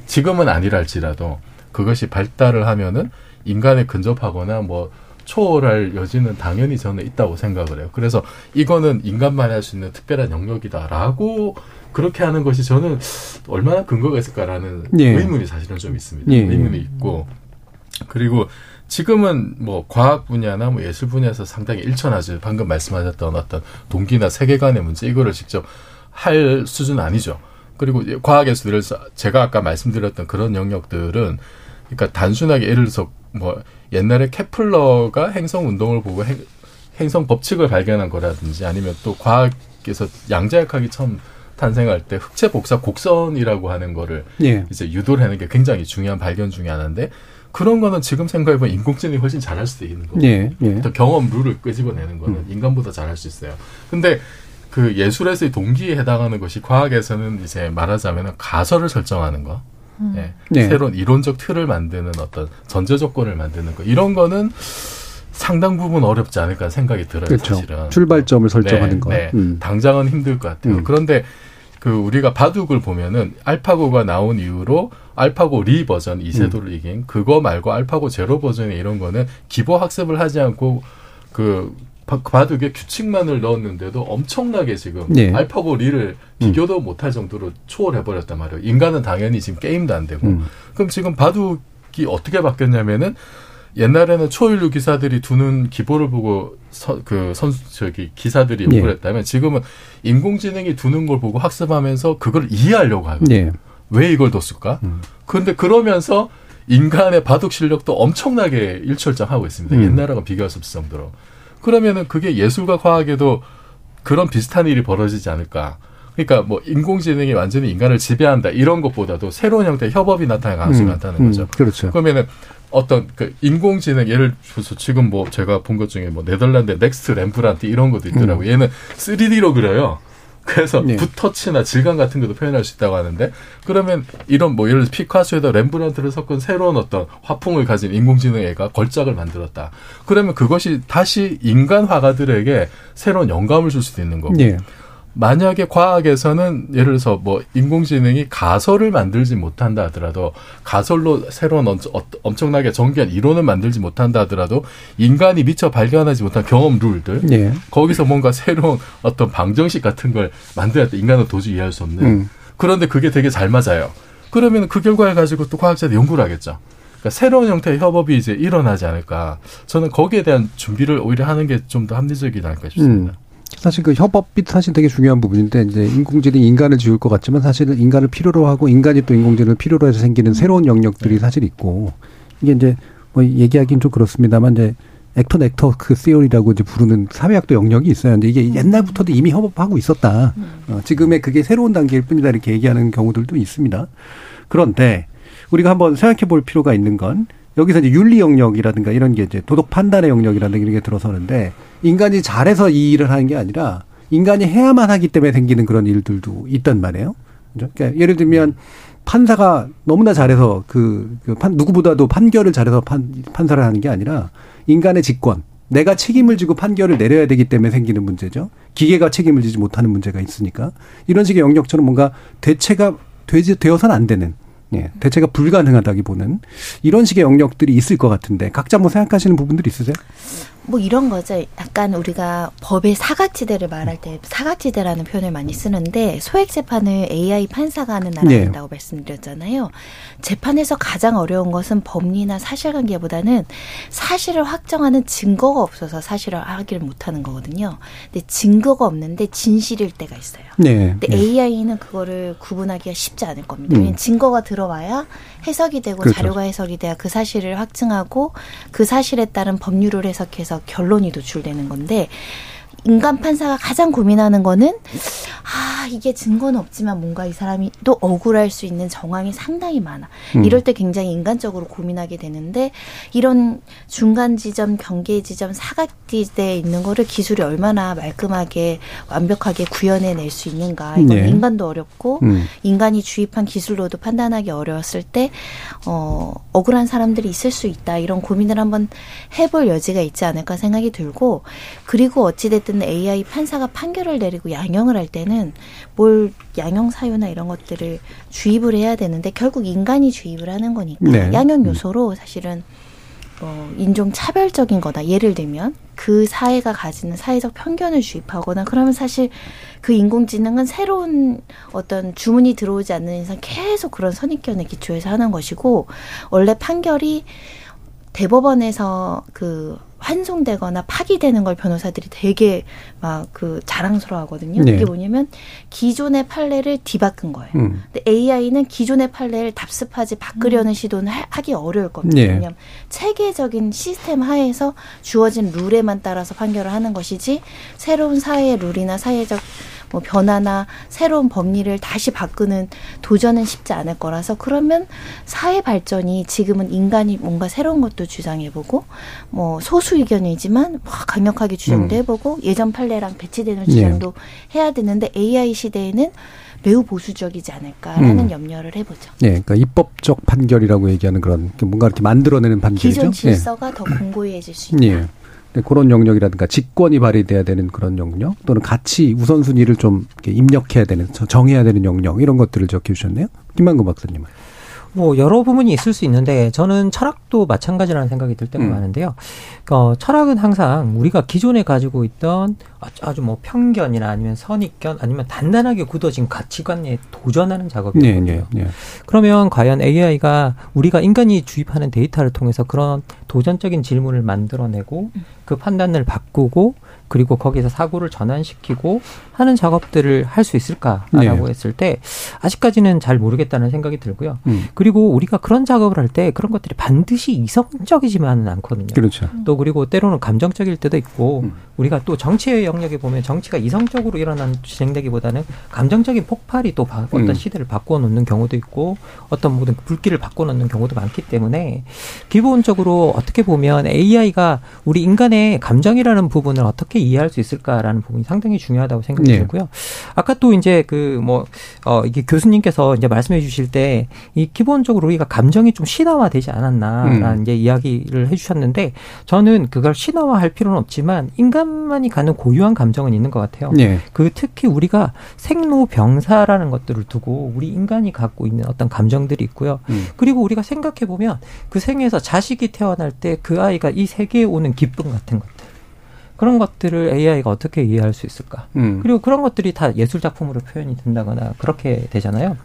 Speaker 3: 지금은 아니랄지라도 그것이 발달을 하면은 인간에 근접하거나 뭐 초월할 여지는 당연히 저는 있다고 생각을 해요. 그래서 이거는 인간만 할 수 있는 특별한 영역이다라고 그렇게 하는 것이 저는 얼마나 근거가 있을까라는
Speaker 1: 예.
Speaker 3: 의문이 사실은 좀 있습니다.
Speaker 1: 예.
Speaker 3: 의문이 있고 그리고 지금은 뭐 과학 분야나 뭐 예술 분야에서 상당히 일천하죠. 방금 말씀하셨던 어떤 동기나 세계관의 문제 이거를 직접 할 수준 아니죠. 그리고 과학에서 제가 아까 말씀드렸던 그런 영역들은 그러니까 단순하게 예를 들어서 뭐 옛날에 케플러가 행성 운동을 보고 행, 행성 법칙을 발견한 거라든지 아니면 또 과학에서 양자역학이 처음 탄생할 때 흑체 복사 곡선이라고 하는 거를 예. 이제 유도를 하는 게 굉장히 중요한 발견 중에 하나인데 그런 거는 지금 생각해보면 인공지능이 훨씬 잘할 수도 있는 거고 예. 예. 또 경험 룰을 끄집어내는 거는 음. 인간보다 잘할 수 있어요. 근데 그 예술에서의 동기에 해당하는 것이 과학에서는 이제 말하자면 가설을 설정하는 거. 음. 예. 네. 새로운 이론적 틀을 만드는 어떤 전제 조건을 만드는 거 이런 거는 상당 부분 어렵지 않을까 생각이 들어요. 그렇죠. 사실은
Speaker 1: 출발점을 설정하는
Speaker 3: 네,
Speaker 1: 거.
Speaker 3: 네. 음. 당장은 힘들 것 같아요. 음. 그런데 그 우리가 바둑을 보면은 알파고가 나온 이후로 알파고 리 버전 이세돌을 음. 이긴 그거 말고 알파고 제로 버전의 이런 거는 기보 학습을 하지 않고 그 바둑에 규칙만을 넣었는데도 엄청나게 지금 네. 알파고 리를 비교도 음. 못할 정도로 초월해 버렸단 말이에요. 인간은 당연히 지금 게임도 안 되고. 음. 그럼 지금 바둑이 어떻게 바뀌었냐면은 옛날에는 초일류 기사들이 두는 기보를 보고 서, 그 선수 저기 기사들이 욕을 네. 했다면 지금은 인공지능이 두는 걸 보고 학습하면서 그걸 이해하려고 하거든요. 네. 왜 이걸 뒀을까? 음. 그런데 그러면서 인간의 바둑 실력도 엄청나게 일철장하고 있습니다. 음. 옛날하고 비교할 수 없을 정도로. 그러면은 그게 예술과 과학에도 그런 비슷한 일이 벌어지지 않을까. 그러니까 뭐 인공지능이 완전히 인간을 지배한다 이런 것보다도 새로운 형태의 협업이 나타날 가능성이 음, 많다는 거죠. 음,
Speaker 1: 그렇죠.
Speaker 3: 그러면은 어떤 그 인공지능 예를 들어서 지금 뭐 제가 본 것 중에 뭐 네덜란드 넥스트 렘브란트 이런 것도 있더라고요. 음. 얘는 3D로 그려요. 그래서 네. 붓터치나 질감 같은 것도 표현할 수 있다고 하는데 그러면 이런 뭐 예를 들어 피카소에다 렘브란트를 섞은 새로운 어떤 화풍을 가진 인공지능 애가 걸작을 만들었다. 그러면 그것이 다시 인간 화가들에게 새로운 영감을 줄 수도 있는 거고. 네. 만약에 과학에서는 예를 들어서 뭐 인공지능이 가설을 만들지 못한다 하더라도 가설로 새로운 엄청나게 정교한 이론을 만들지 못한다 하더라도 인간이 미처 발견하지 못한 경험 룰들 네. 거기서 뭔가 새로운 어떤 방정식 같은 걸 만들어야 돼 인간은 도저히 이해할 수 없는 음. 그런데 그게 되게 잘 맞아요. 그러면 그 결과를 가지고 또 과학자들이 연구를 하겠죠. 그러니까 새로운 형태의 협업이 이제 일어나지 않을까. 저는 거기에 대한 준비를 오히려 하는 게 좀 더 합리적이지 않을까 싶습니다. 음.
Speaker 1: 사실 그 협업이 사실 되게 중요한 부분인데 이제 인공지능이 인간을 지울 것 같지만 사실은 인간을 필요로 하고 인간이 또 인공지능을 필요로 해서 생기는 새로운 영역들이 네. 사실 있고 이게 이제 뭐 얘기하기는 좀 그렇습니다만 이제 액터 넥터크 시어리라고 이제 부르는 사회학도 영역이 있어요. 근데 이게 옛날부터도 이미 협업하고 있었다. 음. 어, 지금의 그게 새로운 단계일 뿐이다 이렇게 얘기하는 경우들도 있습니다. 그런데 우리가 한번 생각해 볼 필요가 있는 건 여기서 이제 윤리 영역이라든가 이런 게 이제 도덕 판단의 영역이라든가 이런 게 들어서는데 인간이 잘해서 이 일을 하는 게 아니라 인간이 해야만 하기 때문에 생기는 그런 일들도 있단 말이에요. 그러니까 예를 들면 판사가 너무나 잘해서 그, 그 판, 누구보다도 판결을 잘해서 판, 판사를 하는 게 아니라 인간의 직권, 내가 책임을 지고 판결을 내려야 되기 때문에 생기는 문제죠. 기계가 책임을 지지 못하는 문제가 있으니까 이런 식의 영역처럼 뭔가 대체가 되지 되어서는 안 되는 예, 대체가 불가능하다기 보는 이런 식의 영역들이 있을 것 같은데 각자 뭐 생각하시는 부분들이 있으세요?
Speaker 5: 뭐 이런 거죠. 약간 우리가 법의 사각지대를 말할 때 사각지대라는 표현을 많이 쓰는데 소액 재판을 AI 판사가 하는 나라인다고 네. 말씀드렸잖아요. 재판에서 가장 어려운 것은 법리나 사실관계보다는 사실을 확정하는 증거가 없어서 사실을 하기를 못하는 거거든요. 근데 증거가 없는데 진실일 때가 있어요. 네. 근데 네. AI는 그거를 구분하기가 쉽지 않을 겁니다. 음. 증거가 들어와야 해석이 되고 그렇죠. 자료가 해석이 돼야 그 사실을 확증하고 그 사실에 따른 법률을 해석해서 결론이 도출되는 건데 인간 판사가 가장 고민하는 거는 아 이게 증거는 없지만 뭔가 이 사람이 또 억울할 수 있는 정황이 상당히 많아. 음. 이럴 때 굉장히 인간적으로 고민하게 되는데 이런 중간 지점, 경계 지점, 사각지대에 있는 거를 기술이 얼마나 말끔하게 완벽하게 구현해낼 수 있는가. 이건 네. 인간도 어렵고 음. 인간이 주입한 기술로도 판단하기 어려웠을 때 어, 억울한 사람들이 있을 수 있다. 이런 고민을 한번 해볼 여지가 있지 않을까 생각이 들고 그리고 어찌 됐든 어쨌든 AI 판사가 판결을 내리고 양형을 할 때는 뭘 양형 사유나 이런 것들을 주입을 해야 되는데 결국 인간이 주입을 하는 거니까 네. 양형 음. 요소로 사실은 뭐 인종 차별적인 거다. 예를 들면 그 사회가 가지는 사회적 편견을 주입하거나 그러면 사실 그 인공지능은 새로운 어떤 주문이 들어오지 않는 이상 계속 그런 선입견에 기초해서 하는 것이고 원래 판결이 대법원에서 그 환송되거나 파기되는 걸 변호사들이 되게 막 그 자랑스러워 하거든요.
Speaker 1: 네.
Speaker 5: 그게 뭐냐면 기존의 판례를 뒤바꾼 거예요.
Speaker 1: 음.
Speaker 5: 근데 AI는 기존의 판례를 답습하지 바꾸려는 시도는 하- 하기 어려울 겁니다.
Speaker 1: 네.
Speaker 5: 왜냐하면 체계적인 시스템 하에서 주어진 룰에만 따라서 판결을 하는 것이지 새로운 사회의 룰이나 사회적 뭐 변화나 새로운 법리를 다시 바꾸는 도전은 쉽지 않을 거라서 그러면 사회 발전이 지금은 인간이 뭔가 새로운 것도 주장해보고 뭐 소수 의견이지만 뭐 강력하게 주장도
Speaker 1: 음.
Speaker 5: 해보고 예전 판례랑 배치되는
Speaker 1: 예.
Speaker 5: 주장도 해야 되는데 AI 시대에는 매우 보수적이지 않을까라는
Speaker 1: 음.
Speaker 5: 염려를 해보죠.
Speaker 1: 예, 그러니까 입법적 판결이라고 얘기하는 그런 뭔가 이렇게 만들어내는 판결이죠.
Speaker 5: 기존 질서가 더 공고해질 수
Speaker 1: 예.
Speaker 5: 있다.
Speaker 1: 예. 네, 그런 영역이라든가 직권이 발휘돼야 되는 그런 영역 또는 가치 우선순위를 좀 입력해야 되는 저- 정해야 되는 영역 이런 것들을 적혀 주셨네요. 김만근 박사님은.
Speaker 6: 뭐 여러 부분이 있을 수 있는데 저는 철학도 마찬가지라는 생각이 들 때가
Speaker 1: 음.
Speaker 6: 많은데요. 어, 철학은 항상 우리가 기존에 가지고 있던 아주- 아주 뭐 편견이나 아니면 선입견 아니면 단단하게 굳어진 가치관에 도전하는
Speaker 1: 네,
Speaker 6: 작업이거든요.
Speaker 1: 네, 네.
Speaker 6: 그러면 과연 AI가 우리가 인간이 주입하는 데이터를 통해서 그런 도전적인 질문을 만들어내고 그 판단을 바꾸고 그리고 거기서 사고를 전환시키고 하는 작업들을 할 수 있을까라고
Speaker 1: 네.
Speaker 6: 했을 때 아직까지는 잘 모르겠다는 생각이 들고요.
Speaker 1: 음.
Speaker 6: 그리고 우리가 그런 작업을 할 때 그런 것들이 반드시 이성적이지만은 않거든요.
Speaker 1: 그렇죠.
Speaker 6: 또 그리고 때로는 감정적일 때도 있고
Speaker 1: 음.
Speaker 6: 우리가 또 정치의 영역에 보면 정치가 이성적으로 일어난 진행되기보다는 감정적인 폭발이 또 바- 어떤
Speaker 1: 음.
Speaker 6: 시대를 바꾸어 놓는 경우도 있고 어떤 모든 불길을 바꾸어 놓는 경우도 많기 때문에 기본적으로 어떻게 보면 AI가 우리 인간의 감정이라는 부분을 어떻게 이해할 수 있을까라는 부분이 상당히 중요하다고 생각이
Speaker 1: 네.
Speaker 6: 들고요. 아까 또 이제 그 뭐 어 이게 교수님께서 이제 말씀해 주실 때 이 기본적으로 우리가 감정이 좀 신화화되지 않았나라는
Speaker 1: 음.
Speaker 6: 이제 이야기를 해주셨는데 저는 그걸 신화화할 필요는 없지만 인간만이 가는 고유한 감정은 있는 것 같아요.
Speaker 1: 예.
Speaker 6: 그 특히 우리가 생로병사라는 것들을 두고 우리 인간이 갖고 있는 어떤 감정들이 있고요.
Speaker 1: 음.
Speaker 6: 그리고 우리가 생각해 보면 그 생에서 자식이 태어날 때 그 아이가 이 세계에 오는 기쁨 같은 것들 그런 것들을 AI가 어떻게 이해할 수 있을까?
Speaker 1: 음.
Speaker 6: 그리고 그런 것들이 다 예술 작품으로 표현이 된다거나 그렇게 되잖아요.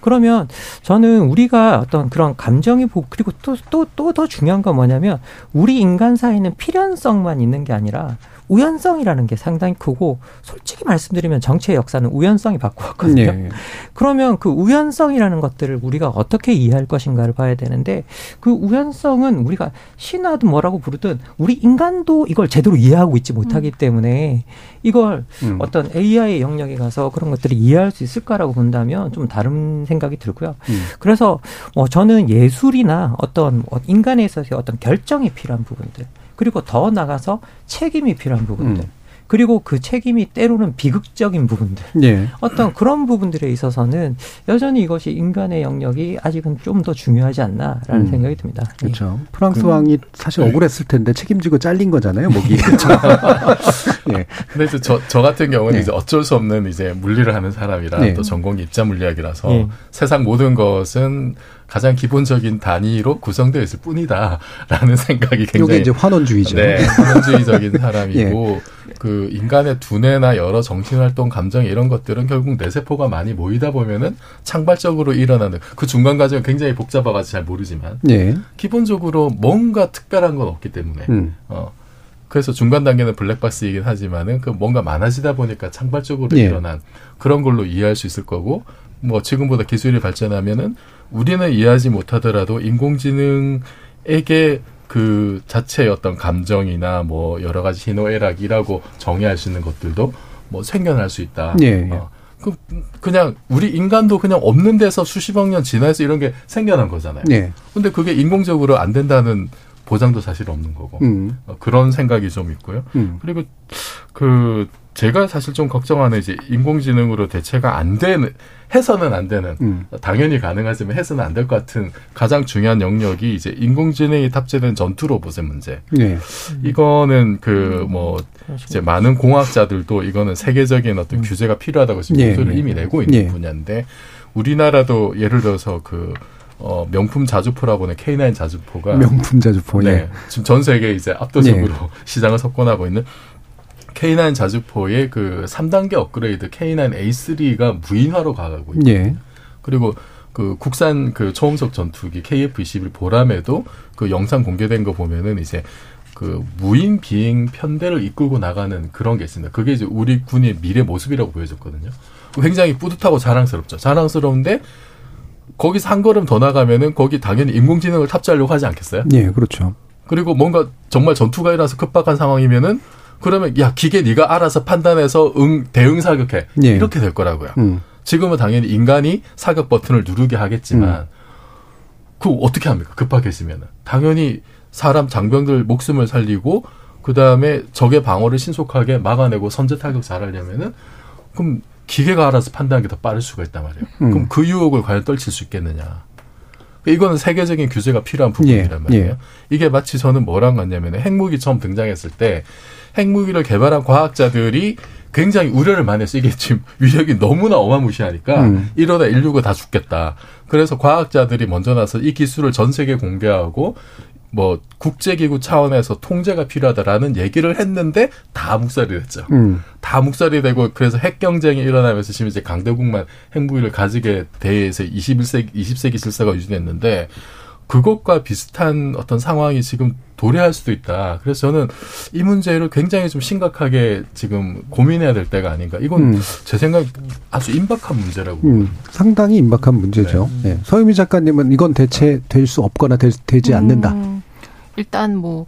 Speaker 6: 그러면 저는 우리가 어떤 그런 감정이 보 그리고 또 또 또 더 중요한 건 뭐냐면 우리 인간 사이는 필연성만 있는 게 아니라 우연성이라는 게 상당히 크고 솔직히 말씀드리면 정치의 역사는 우연성이 바꿔왔거든요.
Speaker 1: 예.
Speaker 6: 그러면 그 우연성이라는 것들을 우리가 어떻게 이해할 것인가를 봐야 되는데 그 우연성은 우리가 신화든 뭐라고 부르든 우리 인간도 이걸 제대로 이해하고 있지 못하기 때문에 이걸
Speaker 1: 음.
Speaker 6: 어떤 AI의 영역에 가서 그런 것들을 이해할 수 있을까라고 본다면 좀 다른 생각이 들고요.
Speaker 1: 음.
Speaker 6: 그래서 뭐 저는 예술이나 어떤 인간에 있어서의 어떤 결정이 필요한 부분들 그리고 더 나가서 책임이 필요한 부분들
Speaker 1: 음.
Speaker 6: 그리고 그 책임이 때로는 비극적인 부분들
Speaker 1: 예.
Speaker 6: 어떤 그런 부분들에 있어서는 여전히 이것이 인간의 영역이 아직은 좀 더 중요하지 않나라는
Speaker 1: 음.
Speaker 6: 생각이 듭니다. 예.
Speaker 1: 그렇죠. 프랑스
Speaker 3: 그-
Speaker 1: 왕이 사실 억울했을 텐데 책임지고 잘린 거잖아요, 목이. 그렇죠. 예.
Speaker 3: 근데 저, 저 같은 경우는
Speaker 1: 네.
Speaker 3: 이제 어쩔 수 없는 이제 물리를 하는 사람이라
Speaker 1: 네.
Speaker 3: 또 전공이 입자 물리학이라서
Speaker 6: 네.
Speaker 3: 세상 모든 것은 가장 기본적인 단위로 구성되어 있을 뿐이다라는 생각이 굉장히
Speaker 1: 이제 환원주의죠.
Speaker 3: 네, 환원주의적인 사람이고 그 인간의 두뇌나 여러 정신활동, 감정 이런 것들은 결국 뇌세포가 많이 모이다 보면은 창발적으로 일어나는 그 중간 과정은 굉장히 복잡해가지고 잘 모르지만
Speaker 1: 예.
Speaker 3: 기본적으로 뭔가 특별한 건 없기 때문에
Speaker 1: 음.
Speaker 3: 어 그래서 중간 단계는 블랙박스이긴 하지만은 그 뭔가 많아지다 보니까 창발적으로
Speaker 1: 예.
Speaker 3: 일어난 그런 걸로 이해할 수 있을 거고 뭐 지금보다 기술이 발전하면은 우리는 이해하지 못하더라도 인공지능에게 그 자체의 어떤 감정이나 뭐 여러 가지 희노애락이라고 정의할 수 있는 것들도 뭐 생겨날 수 있다.
Speaker 1: 예, 예.
Speaker 3: 어. 그 그냥 우리 인간도 그냥 없는 데서 수십억 년 지나서 이런 게 생겨난 거잖아요.
Speaker 1: 예.
Speaker 3: 근데 그게 인공적으로 안 된다는 보장도 사실 없는 거고
Speaker 1: 음.
Speaker 3: 어, 그런 생각이 좀 있고요.
Speaker 1: 음.
Speaker 3: 그리고 그 제가 사실 좀 걱정하는 이제 인공지능으로 대체가 안 되는 해서는 안 되는
Speaker 1: 음.
Speaker 3: 당연히 가능하지만 해서는 안 될 것 같은 가장 중요한 영역이 이제 인공지능이 탑재된 전투 로봇의 문제.
Speaker 1: 예.
Speaker 3: 이거는 그 뭐 이제 많은 공학자들도 이거는 세계적인 어떤 규제가 필요하다고 지금
Speaker 1: 예,
Speaker 3: 목소리를
Speaker 1: 예.
Speaker 3: 이미 내고 있는
Speaker 1: 예.
Speaker 3: 분야인데 우리나라도 예를 들어서 그 어, 명품 자주포라고 하는 K9 자주포가
Speaker 1: 명품 자주포.
Speaker 3: 네.
Speaker 1: 예.
Speaker 3: 지금 전 세계 이제 압도적으로 시장을 석권하고 있는 K9 자주포의 그 3단계 업그레이드 K9 A3가 무인화로 가고 있고
Speaker 1: 예.
Speaker 3: 그리고 그 국산 그 초음속 전투기 KF-21 보람에도 그 영상 공개된 거 보면은 이제 그 무인 비행 편대를 이끌고 나가는 그런 게 있습니다. 그게 이제 우리 군의 미래 모습이라고 보여졌거든요. 굉장히 뿌듯하고 자랑스럽죠. 자랑스러운데 거기서 한 걸음 더 나가면은 거기 당연히 인공지능을 탑재하려고 하지 않겠어요?
Speaker 1: 예, 그렇죠.
Speaker 3: 그리고 뭔가 정말 전투가 일어나서 급박한 상황이면은 그러면 야 기계 네가 알아서 판단해서 응 대응 사격해
Speaker 1: 예.
Speaker 3: 이렇게 될 거라고요.
Speaker 1: 음.
Speaker 3: 지금은 당연히 인간이 사격 버튼을 누르게 하겠지만
Speaker 1: 음.
Speaker 3: 그 어떻게 합니까? 급박해지면은 당연히 사람 장병들 목숨을 살리고 그 다음에 적의 방어를 신속하게 막아내고 선제 타격 잘하려면은 그럼 기계가 알아서 판단하는 게 더 빠를 수가 있단 말이에요.
Speaker 1: 음.
Speaker 3: 그럼 그 유혹을 과연 떨칠 수 있겠느냐? 이거는 세계적인 규제가 필요한 부분이란
Speaker 1: 예,
Speaker 3: 말이에요.
Speaker 1: 예.
Speaker 3: 이게 마치 저는 뭐랑 같냐면 핵무기 처음 등장했을 때 핵무기를 개발한 과학자들이 굉장히 우려를 많이 했어요. 이게 지금 위력이 너무나 어마무시하니까
Speaker 1: 음.
Speaker 3: 이러다 인류가 다 죽겠다. 그래서 과학자들이 먼저 나서 이 기술을 전 세계에 공개하고 뭐 국제기구 차원에서 통제가 필요하다라는 얘기를 했는데 다 묵살이 됐죠.
Speaker 1: 음.
Speaker 3: 다 묵살이 되고 그래서 핵 경쟁이 일어나면서 지금 이제 강대국만 핵무기를 가지게 대해서 21세기 20세기 질서가 유지됐는데 그것과 비슷한 어떤 상황이 지금 도래할 수도 있다. 그래서 저는 이 문제를 굉장히 좀 심각하게 지금 고민해야 될 때가 아닌가. 이건
Speaker 1: 음.
Speaker 3: 제 생각 아주 임박한 문제라고.
Speaker 1: 음, 상당히 임박한 문제죠. 예. 서유미 작가님은 이건 대체 될 수 없거나 되, 지 않는다.
Speaker 4: 음, 일단 뭐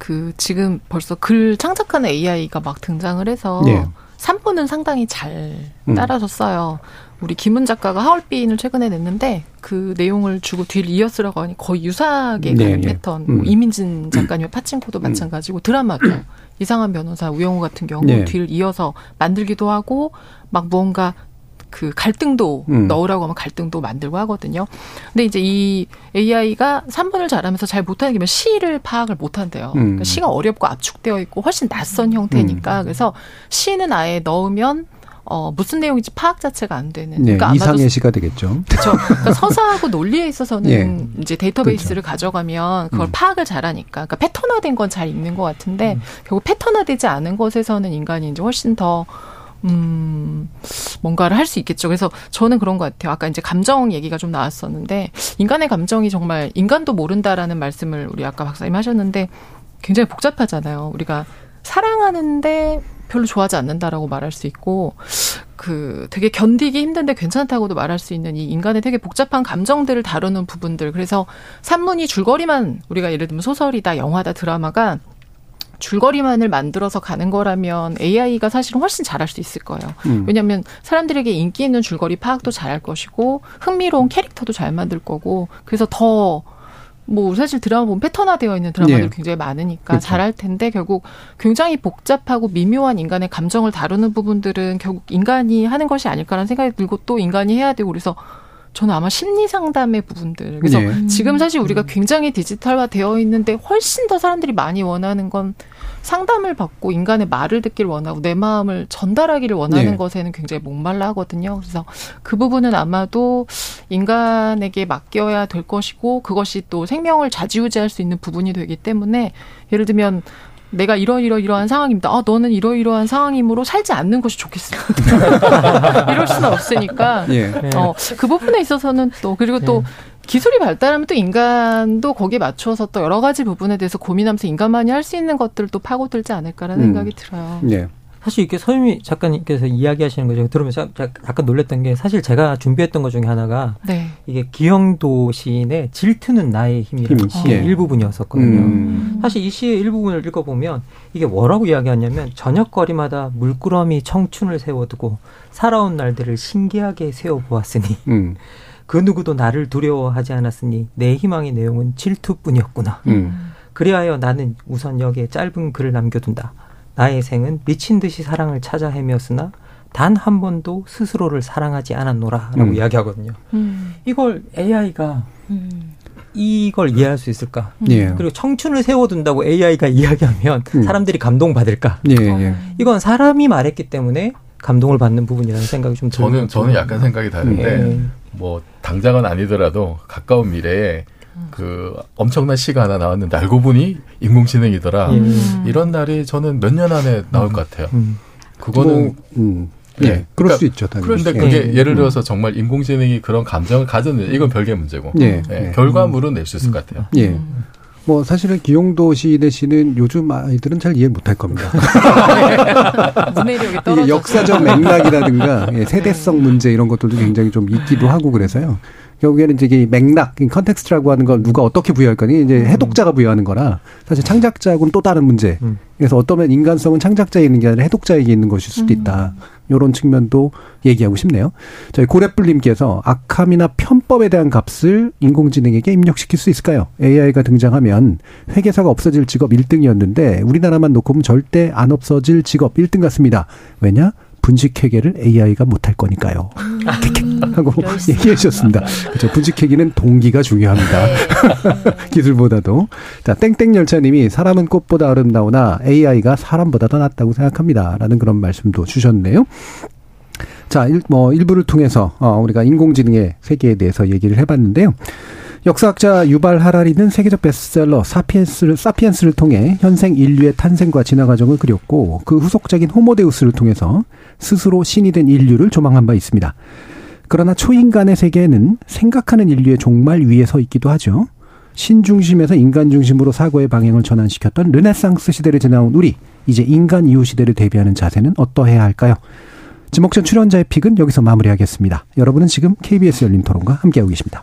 Speaker 4: 그 지금 벌써 글 창작하는 AI가 막 등장을 해서
Speaker 1: 예.
Speaker 4: 산문은 상당히 잘
Speaker 1: 음.
Speaker 4: 따라줬어요. 우리 김은 작가가 하얼빈을 최근에 냈는데 그 내용을 주고 뒤를 이어쓰라고 하니 거의 유사하게
Speaker 1: 네,
Speaker 4: 가는
Speaker 1: 예.
Speaker 4: 패턴.
Speaker 1: 음.
Speaker 4: 뭐 이민진 작가님의 파친코도 마찬가지고 드라마도 이상한 변호사 우영우 같은 경우
Speaker 1: 네.
Speaker 4: 뒤를 이어서 만들기도 하고 막 무언가 그 갈등도
Speaker 1: 음.
Speaker 4: 넣으라고 하면 갈등도 만들고 하거든요. 근데 이제 이 AI가 3분을 잘하면서 잘 못하는 게 뭐냐면 시를 파악을 못한대요.
Speaker 1: 음.
Speaker 4: 그러니까 시가 어렵고 압축되어 있고 훨씬 낯선 형태니까 그래서 시는 아예 넣으면 어 무슨 내용인지 파악 자체가 안 되는.
Speaker 1: 네,
Speaker 4: 그러니까
Speaker 1: 이상의 시가 되겠죠.
Speaker 4: 그렇죠. 그러니까 서사하고 논리에 있어서는
Speaker 1: 예.
Speaker 4: 이제 데이터베이스를 가져가면 그걸
Speaker 1: 음.
Speaker 4: 파악을 잘하니까 그러니까 패턴화된 건잘 읽는 것 같은데
Speaker 1: 음.
Speaker 4: 결국 패턴화되지 않은 것에서는 인간이 이제 훨씬 더 음, 뭔가를 할 수 있겠죠. 그래서 저는 그런 것 같아요. 아까 이제 감정 얘기가 좀 나왔었는데, 인간의 감정이 정말, 인간도 모른다라는 말씀을 우리 아까 박사님 하셨는데, 굉장히 복잡하잖아요. 우리가 사랑하는데 별로 좋아하지 않는다라고 말할 수 있고, 그 되게 견디기 힘든데 괜찮다고도 말할 수 있는 이 인간의 되게 복잡한 감정들을 다루는 부분들. 그래서 산문이 줄거리만 우리가 예를 들면 소설이다, 영화다, 드라마가 줄거리만을 만들어서 가는 거라면 AI가 사실은 훨씬 잘할 수 있을 거예요.
Speaker 1: 음.
Speaker 4: 왜냐하면 사람들에게 인기 있는 줄거리 파악도 잘할 것이고 흥미로운 캐릭터도 잘 만들 거고 그래서 더 뭐 사실 드라마 보면 패턴화되어 있는 드라마들이
Speaker 1: 예.
Speaker 4: 굉장히 많으니까
Speaker 1: 그렇죠.
Speaker 4: 잘할 텐데 결국 굉장히 복잡하고 미묘한 인간의 감정을 다루는 부분들은 결국 인간이 하는 것이 아닐까라는 생각이 들고 또 인간이 해야 되고 그래서 저는 아마 심리 상담의 부분들 그래서
Speaker 1: 예.
Speaker 4: 지금 사실 우리가 굉장히 디지털화 되어 있는데 훨씬 더 사람들이 많이 원하는 건 상담을 받고 인간의 말을 듣기를 원하고 내 마음을 전달하기를 원하는
Speaker 1: 네.
Speaker 4: 것에는 굉장히 목말라 하거든요. 그래서 그 부분은 아마도 인간에게 맡겨야 될 것이고 그것이 또 생명을 좌지우지할 수 있는 부분이 되기 때문에 예를 들면 내가 이러이러이러한 상황입니다. 아, 너는 이러이러한 상황이므로 살지 않는 것이 좋겠습니다. 이럴 수는 없으니까.
Speaker 1: 예.
Speaker 4: 어, 그 부분에 있어서는 또, 그리고 또, 기술이 발달하면 또 인간도 거기에 맞춰서 또 여러 가지 부분에 대해서 고민하면서 인간만이 할 수 있는 것들도 파고들지 않을까라는
Speaker 1: 음.
Speaker 4: 생각이 들어요.
Speaker 1: 예.
Speaker 6: 사실 이게 서유미 작가님께서 이야기하시는 거 제가 들으면서 약간 놀랐던 게 사실 제가 준비했던 것 중에 하나가
Speaker 4: 네.
Speaker 6: 이게 기영도 시인의 질투는 나의 힘이라는
Speaker 1: 힘,
Speaker 6: 시의
Speaker 1: 예.
Speaker 6: 일부분이었었거든요.
Speaker 1: 음.
Speaker 6: 사실 이 시의 일부분을 읽어보면 이게 뭐라고 이야기하냐면 저녁거리마다 물끄러미 청춘을 세워두고 살아온 날들을 신기하게 세워보았으니
Speaker 1: 음.
Speaker 6: 그 누구도 나를 두려워하지 않았으니 내 희망의 내용은 질투뿐이었구나.
Speaker 1: 음.
Speaker 6: 그리하여 나는 우선 여기에 짧은 글을 남겨둔다. 나의 생은 미친 듯이 사랑을 찾아 헤매었으나 단 한 번도 스스로를 사랑하지 않았노라라고
Speaker 1: 음.
Speaker 6: 이야기하거든요.
Speaker 4: 음.
Speaker 6: 이걸 AI가
Speaker 4: 음.
Speaker 6: 이걸 이해할 수 있을까?
Speaker 1: 예.
Speaker 6: 그리고 청춘을 세워둔다고 AI가 이야기하면
Speaker 1: 음.
Speaker 6: 사람들이 감동받을까?
Speaker 1: 예, 예.
Speaker 6: 이건 사람이 말했기 때문에 감동을 받는 부분이라는 생각이 좀
Speaker 3: 저는
Speaker 6: 들어요.
Speaker 3: 저는 약간 생각이 다른데
Speaker 6: 예.
Speaker 3: 뭐 당장은 아니더라도 가까운 미래에 그 엄청난 시가 하나 나왔는데 알고 보니 인공지능이더라.
Speaker 6: 음.
Speaker 3: 이런 날이 저는 몇 년 안에 나올 것 같아요.
Speaker 6: 음.
Speaker 3: 그거는
Speaker 1: 뭐, 음. 예, 그럴 수 있죠. 당연히.
Speaker 3: 그런데
Speaker 1: 예.
Speaker 3: 그게 예 를 들어서 정말 인공지능이 그런 감정을 가졌는데 이건 별개 문제고
Speaker 1: 예.
Speaker 3: 예,
Speaker 1: 예.
Speaker 3: 결과물은 낼 수 있을 것 같아요.
Speaker 1: 예. 뭐 사실은 기형도 시대 시는 요즘 아이들은 잘 이해 못할 겁니다. 이게. 역사적 맥락이라든가 예, 세대성 문제 이런 것들도 굉장히 좀 있기도 하고 그래서요. 결국에는 이제 이 맥락, 이 context라고 하는 걸 누가 어떻게 부여할 거니 이제 해독자가 부여하는 거라 사실 창작자하고는 또 다른 문제. 그래서 어떠면 인간성은 창작자에 있는 게 아니라 해독자에게 있는 것일 수도 있다. 이런 측면도 얘기하고 싶네요. 저희 고래뿔님께서 악함이나 편법에 대한 값을 인공지능에게 입력시킬 수 있을까요? AI가 등장하면 회계사가 없어질 직업 1등이었는데 우리나라만 놓고 보면 절대 안 없어질 직업 1등 같습니다. 왜냐? 분식 회계를 AI가 못할 거니까요. 하고 얘기해 주셨습니다. 그렇죠. 분식 회계는 동기가 중요합니다. 기술보다도. 자, 땡땡 열차님이 사람은 꽃보다 아름다우나 AI가 사람보다 더 낫다고 생각합니다. 라는 그런 말씀도 주셨네요. 자, 일, 뭐, 일부를 통해서, 어, 우리가 인공지능의 세계에 대해서 얘기를 해봤는데요. 역사학자 유발 하라리는 세계적 베스트셀러 사피엔스를, 사피엔스를 통해 현생 인류의 탄생과 진화 과정을 그렸고 그 후속작인 호모데우스를 통해서 스스로 신이 된 인류를 조망한 바 있습니다. 그러나 초인간의 세계에는 생각하는 인류의 종말 위에 서 있기도 하죠. 신 중심에서 인간 중심으로 사고의 방향을 전환시켰던 르네상스 시대를 지나온 우리, 이제 인간 이후 시대를 대비하는 자세는 어떠해야 할까요? 지목전 출연자의 픽은 여기서 마무리하겠습니다. 여러분은 지금 KBS 열린 토론과 함께하고 계십니다.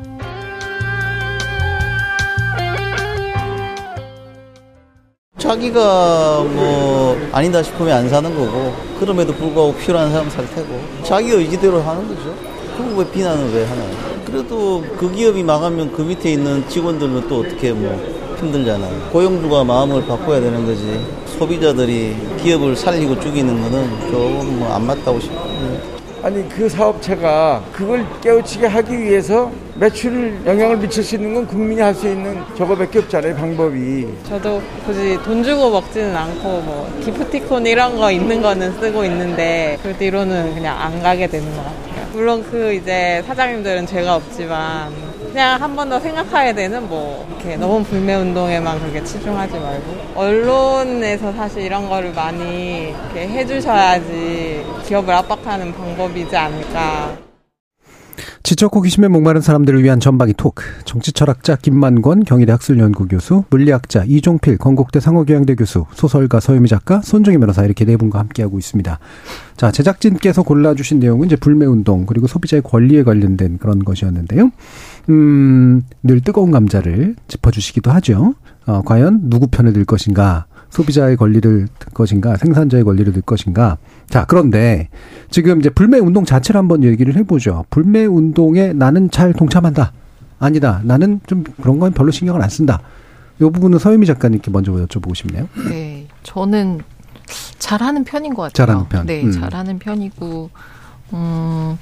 Speaker 12: 자기가 뭐 아니다 싶으면 안 사는 거고 그럼에도 불구하고 필요한 사람 살 테고 자기 의지대로 하는 거죠. 그리고 왜 비난을 왜 하나요? 그래도 그 기업이 망하면 그 밑에 있는 직원들은 또 어떻게 뭐 힘들잖아요. 고용주가 마음을 바꿔야 되는 거지. 소비자들이 기업을 살리고 죽이는 거는 조금 뭐 안 맞다고 싶어요.
Speaker 13: 아니 그 사업체가 그걸 깨우치게 하기 위해서 매출 영향을 미칠 수 있는 건 국민이 할 수 있는 저거밖에 없잖아요 방법이
Speaker 14: 저도 굳이 돈 주고 먹지는 않고 뭐 기프티콘 이런 거 있는 거는 쓰고 있는데 그 뒤로는 그냥 안 가게 되는 것 같아요. 물론 그 이제 사장님들은 죄가 없지만 그냥 한 번 더 생각해야 되는 뭐 이렇게 너무 불매 운동에만 그렇게 치중하지 말고 언론에서 사실 이런 거를 많이 이렇게 해주셔야지 기업을 압박하는 방법이지 않을까.
Speaker 1: 지적 호기심에 목마른 사람들을 위한 전방위 토크. 정치 철학자 김만권 경희대 학술연구 교수, 물리학자 이종필 건국대 상호교양대 교수, 소설가 서유미 작가, 손정희 변호사 이렇게 네 분과 함께하고 있습니다. 자, 제작진께서 골라주신 내용은 이제 불매운동 그리고 소비자의 권리에 관련된 그런 것이었는데요. 음, 늘 뜨거운 감자를 짚어주시기도 하죠. 어, 과연 누구 편을 들 것인가? 소비자의 권리를 들 것인가? 생산자의 권리를 들 것인가? 자, 그런데 지금 이제 불매 운동 자체를 한번 얘기를 해보죠. 불매 운동에 나는 잘 동참한다. 아니다. 나는 좀 그런 건 별로 신경을 안 쓴다. 이 부분은 서유미 작가님께 먼저 여쭤보고 싶네요.
Speaker 4: 네, 저는 잘하는 편인 것 같아요.
Speaker 1: 잘하는 편.
Speaker 4: 네,
Speaker 1: 음.
Speaker 4: 잘하는 편이고, 음,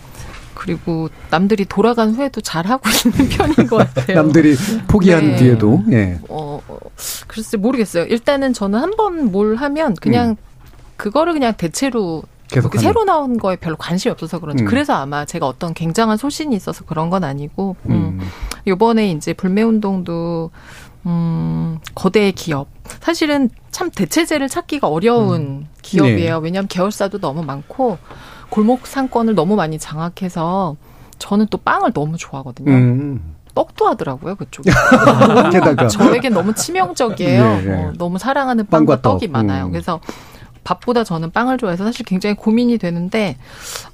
Speaker 4: 그리고 남들이 돌아간 후에도 잘 하고 있는 편인 것 같아요.
Speaker 1: 남들이 포기한
Speaker 4: 네.
Speaker 1: 뒤에도, 예.
Speaker 4: 어, 어, 글쎄 모르겠어요. 일단은 저는 한 번 뭘 하면 그냥 그거를 그냥 대체로
Speaker 1: 음. 계속.
Speaker 4: 새로 나온 거에 별로 관심이 없어서 그런지
Speaker 1: 음.
Speaker 4: 그래서 아마 제가 어떤 굉장한 소신이 있어서 그런 건 아니고 음.
Speaker 1: 음.
Speaker 4: 요번에 이제 불매 운동도 음, 거대 기업. 사실은 참 대체제를 찾기가 어려운
Speaker 1: 음.
Speaker 4: 기업이에요.
Speaker 1: 네.
Speaker 4: 왜냐하면 계열사도 너무 많고 골목 상권을 너무 많이 장악해서 저는 또 빵을 너무 좋아하거든요.
Speaker 1: 음.
Speaker 4: 떡도 하더라고요 그쪽에. 저에겐 너무 치명적이에요.
Speaker 1: 예, 예.
Speaker 4: 어, 너무 사랑하는 빵과,
Speaker 1: 빵과 떡.
Speaker 4: 떡이 많아요.
Speaker 1: 음.
Speaker 4: 그래서 밥보다 저는 빵을 좋아해서 사실 굉장히 고민이 되는데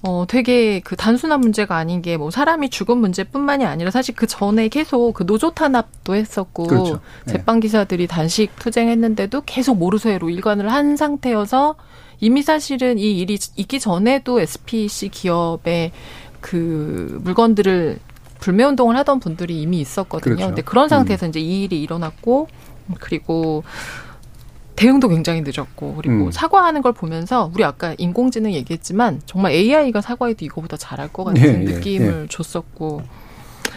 Speaker 4: 어 되게 그 단순한 문제가 아닌 게 뭐 사람이 죽은 문제뿐만이 아니라 사실 그 전에 계속 그 노조 탄압도 했었고
Speaker 1: 그렇죠. 네.
Speaker 4: 제빵 기사들이 단식 투쟁했는데도 계속 모르쇠로 일관을 한 상태여서 이미 사실은 이 일이 있기 전에도 SPC 기업의 그 물건들을 불매 운동을 하던 분들이 이미 있었거든요.
Speaker 1: 그렇죠.
Speaker 4: 근데 그런 상태에서 이제 이 일이 일어났고 그리고 대응도 굉장히 늦었고 그리고
Speaker 1: 음.
Speaker 4: 사과하는 걸 보면서 우리 아까 인공지능 얘기했지만 정말 AI가 사과해도 이거보다 잘할 것 같은
Speaker 1: 예, 예,
Speaker 4: 느낌을
Speaker 1: 예.
Speaker 4: 줬었고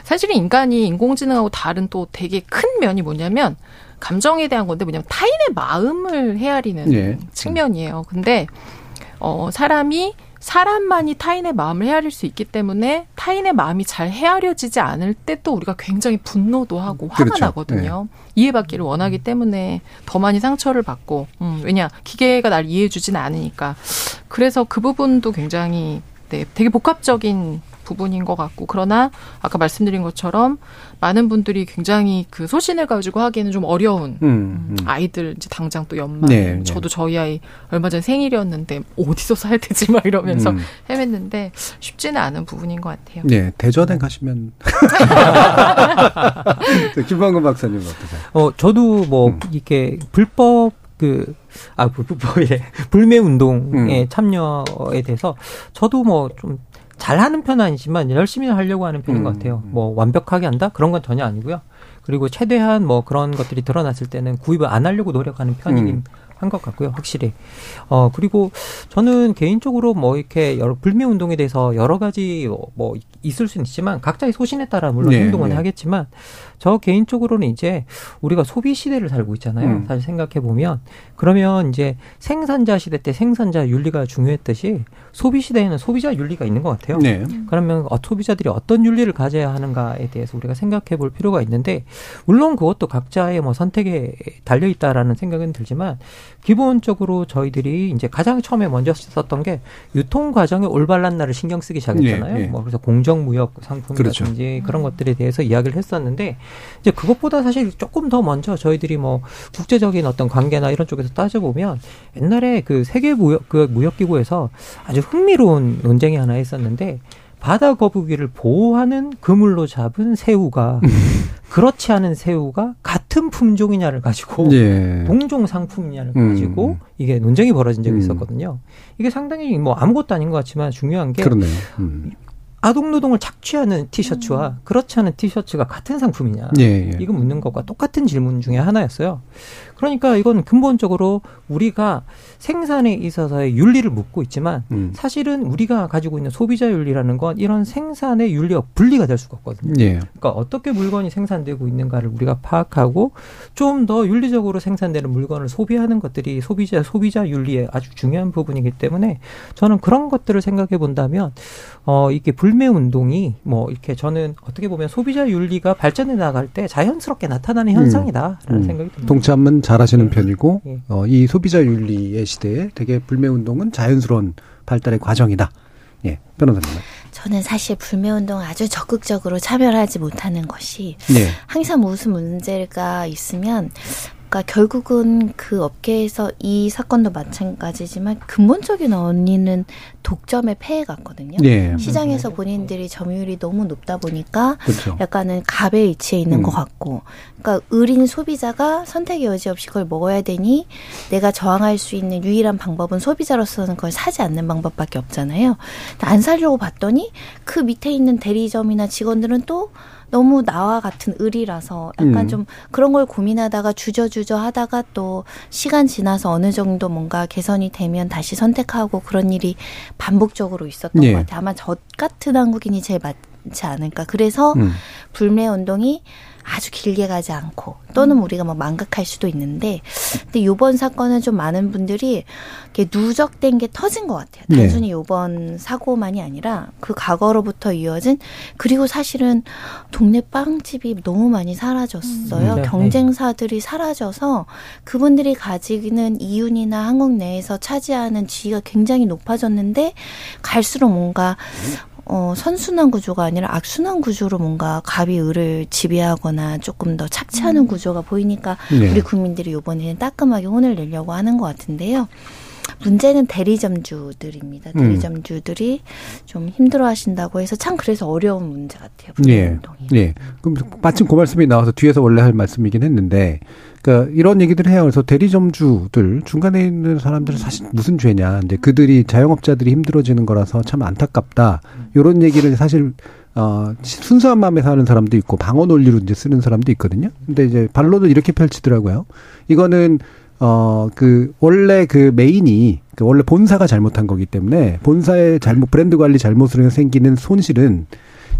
Speaker 4: 사실은 인간이 인공지능하고 다른 또 되게 큰 면이 뭐냐면 감정에 대한 건데 뭐냐면 타인의 마음을 헤아리는
Speaker 1: 예.
Speaker 4: 측면이에요. 근데 어 사람이 사람만이 타인의 마음을 헤아릴 수 있기 때문에 타인의 마음이 잘 헤아려지지 않을 때 또 우리가 굉장히 분노도 하고 화가
Speaker 1: 그렇죠.
Speaker 4: 나거든요. 이해받기를 원하기 때문에 더 많이 상처를 받고, 음, 왜냐 기계가 날 이해해주지는 않으니까. 그래서 그 부분도 굉장히 네, 되게 복합적인 부분인 것 같고 그러나 아까 말씀드린 것처럼 많은 분들이 굉장히 그 소신을 가지고 하기에는 좀 어려운
Speaker 1: 음, 음.
Speaker 4: 아이들 이제 당장 또 연말
Speaker 1: 네, 네.
Speaker 4: 저도 저희 아이 얼마 전에 생일이었는데 어디서 사야 되지 막 이러면서
Speaker 1: 음.
Speaker 4: 헤맸는데 쉽지는 않은 부분인 것 같아요.
Speaker 1: 네, 대전에 가시면 김방근 박사님 어떠세요?
Speaker 6: 어, 저도 뭐, 이렇게 불법 그, 아, 불- 불법이래. 불매 운동에
Speaker 1: 음.
Speaker 6: 참여에 대해서 저도 뭐 좀 잘하는 편은 아니지만 열심히 하려고 하는 편인
Speaker 1: 음.
Speaker 6: 것 같아요. 뭐 완벽하게 한다? 그런 건 전혀 아니고요. 그리고 최대한 뭐 그런 것들이 드러났을 때는 구입을 안 하려고 노력하는 편이긴
Speaker 1: 음.
Speaker 6: 한 것 같고요, 확실히. 어, 그리고 저는 개인적으로 뭐 이렇게 여러 불매 운동에 대해서 여러 가지 뭐 있을 수는 있지만 각자의 소신에 따라 물론
Speaker 1: 네,
Speaker 6: 행동은
Speaker 1: 네.
Speaker 6: 하겠지만 저 개인적으로는 이제 우리가 소비 시대를 살고 있잖아요.
Speaker 1: 음.
Speaker 6: 사실 생각해 보면 그러면 이제 생산자 시대 때 생산자 윤리가 중요했듯이 소비 시대에는 소비자 윤리가 있는 것 같아요.
Speaker 1: 네.
Speaker 6: 그러면 어, 소비자들이 어떤 윤리를 가져야 하는가에 대해서 우리가 생각해 볼 필요가 있는데 물론 그것도 각자의 뭐 선택에 달려 있다라는 생각은 들지만 기본적으로 저희들이 이제 가장 처음에 먼저 썼던 게 유통 과정의 올바른 날을 신경 쓰기 시작했잖아요.
Speaker 1: 네, 네.
Speaker 6: 뭐 그래서 공정무역 상품이라든지
Speaker 1: 그렇죠.
Speaker 6: 그런 것들에 대해서 이야기를 했었는데 이제 그것보다 사실 조금 더 먼저 저희들이 뭐 국제적인 어떤 관계나 이런 쪽에서 따져보면 옛날에 그 세계 무역 그 무역 기구에서 아주 흥미로운 논쟁이 하나 있었는데 바다 거북이를 보호하는 그물로 잡은 새우가 그렇지 않은 새우가 같은 품종이냐를 가지고
Speaker 1: 예.
Speaker 6: 동종 상품이냐를
Speaker 1: 음.
Speaker 6: 가지고 이게 논쟁이 벌어진 적이
Speaker 1: 음.
Speaker 6: 있었거든요. 이게 상당히 뭐 아무것도 아닌 것 같지만 중요한 게.
Speaker 1: 음.
Speaker 6: 아동 노동을 착취하는 티셔츠와 그렇지 않은 티셔츠가 같은 상품이냐?
Speaker 1: 예, 예.
Speaker 6: 이거 묻는 것과 똑같은 질문 중에 하나였어요. 그러니까 이건 근본적으로 우리가 생산에 있어서의 윤리를 묻고 있지만
Speaker 1: 음.
Speaker 6: 사실은 우리가 가지고 있는 소비자 윤리라는 건 이런 생산의 윤리와 분리가 될 수가 없거든요.
Speaker 1: 예.
Speaker 6: 그러니까 어떻게 물건이 생산되고 있는가를 우리가 파악하고 좀 더 윤리적으로 생산되는 물건을 소비하는 것들이 소비자 소비자 윤리의 아주 중요한 부분이기 때문에 저는 그런 것들을 생각해 본다면 어 이게 불매 운동이 뭐 이렇게 저는 어떻게 보면 소비자 윤리가 발전해 나갈 때 자연스럽게 나타나는 현상이다라는
Speaker 1: 음.
Speaker 6: 생각이 듭니다.
Speaker 1: 동참은 잘하시는 편이고
Speaker 6: 예.
Speaker 1: 어, 이 소비자 윤리의 시대에 되게 불매 운동은 자연스러운 발달의 과정이다. 예, 변호사님.
Speaker 5: 저는 사실 불매운동 아주 적극적으로 참여를 하지 못하는 것이
Speaker 1: 네.
Speaker 5: 항상 무슨 문제가 있으면 그러니까 결국은 그 업계에서 이 사건도 마찬가지지만 근본적인 원인은 독점의 폐해 같거든요.
Speaker 1: 예.
Speaker 5: 시장에서 본인들이 점유율이 너무 높다 보니까
Speaker 1: 그렇죠.
Speaker 5: 약간은 갑의 위치에 있는
Speaker 1: 음.
Speaker 5: 것 같고, 그러니까 의린 소비자가 선택의 여지 없이 그걸 먹어야 되니 내가 저항할 수 있는 유일한 방법은 소비자로서는 그걸 사지 않는 방법밖에 없잖아요. 안 사려고 봤더니 그 밑에 있는 대리점이나 직원들은 또 너무 나와 같은 의리라서 약간
Speaker 1: 음.
Speaker 5: 좀 그런 걸 고민하다가 주저주저 하다가 또 시간 지나서 어느 정도 뭔가 개선이 되면 다시 선택하고 그런 일이 반복적으로 있었던
Speaker 1: 예.
Speaker 5: 것 같아요. 아마 저 같은 한국인이 제일 많지 않을까. 그래서
Speaker 1: 음.
Speaker 5: 불매 운동이 아주 길게 가지 않고 또는 우리가 뭐 망각할 수도 있는데 근데 요번 사건은 좀 많은 분들이 이렇게 누적된 게 터진 것 같아요.
Speaker 1: 네.
Speaker 5: 단순히 요번 사고만이 아니라 그 과거로부터 이어진 그리고 사실은 동네 빵집이 너무 많이 사라졌어요.
Speaker 6: 음. 네.
Speaker 5: 경쟁사들이 사라져서 그분들이 가지는 이윤이나 한국 내에서 차지하는 지위가 굉장히 높아졌는데 갈수록 뭔가 어, 선순환 구조가 아니라 악순환 구조로 뭔가 갑이 을을 지배하거나 조금 더 착취하는 구조가 보이니까
Speaker 1: 네.
Speaker 5: 우리 국민들이 이번에는 따끔하게 혼을 내려고 하는 것 같은데요. 문제는 대리점주들입니다.
Speaker 1: 음.
Speaker 5: 대리점주들이 좀 힘들어 하신다고 해서 참 그래서 어려운 문제 같아요.
Speaker 1: 예. 예. 그럼 마침 그 말씀이 나와서 뒤에서 원래 할 말씀이긴 했는데, 그러니까 이런 얘기들을 해요. 그래서 대리점주들 중간에 있는 사람들은 사실 무슨 죄냐. 이제 그들이 자영업자들이 힘들어지는 거라서 참 안타깝다. 요런 얘기를 사실 어, 순수한 마음에 사는 사람도 있고 방어 논리로 이제 쓰는 사람도 있거든요. 근데 이제 반론을 이렇게 펼치더라고요. 이거는 어, 그, 원래 그 메인이, 그 원래 본사가 잘못한 거기 때문에, 본사의 잘못, 브랜드 관리 잘못으로 생기는 손실은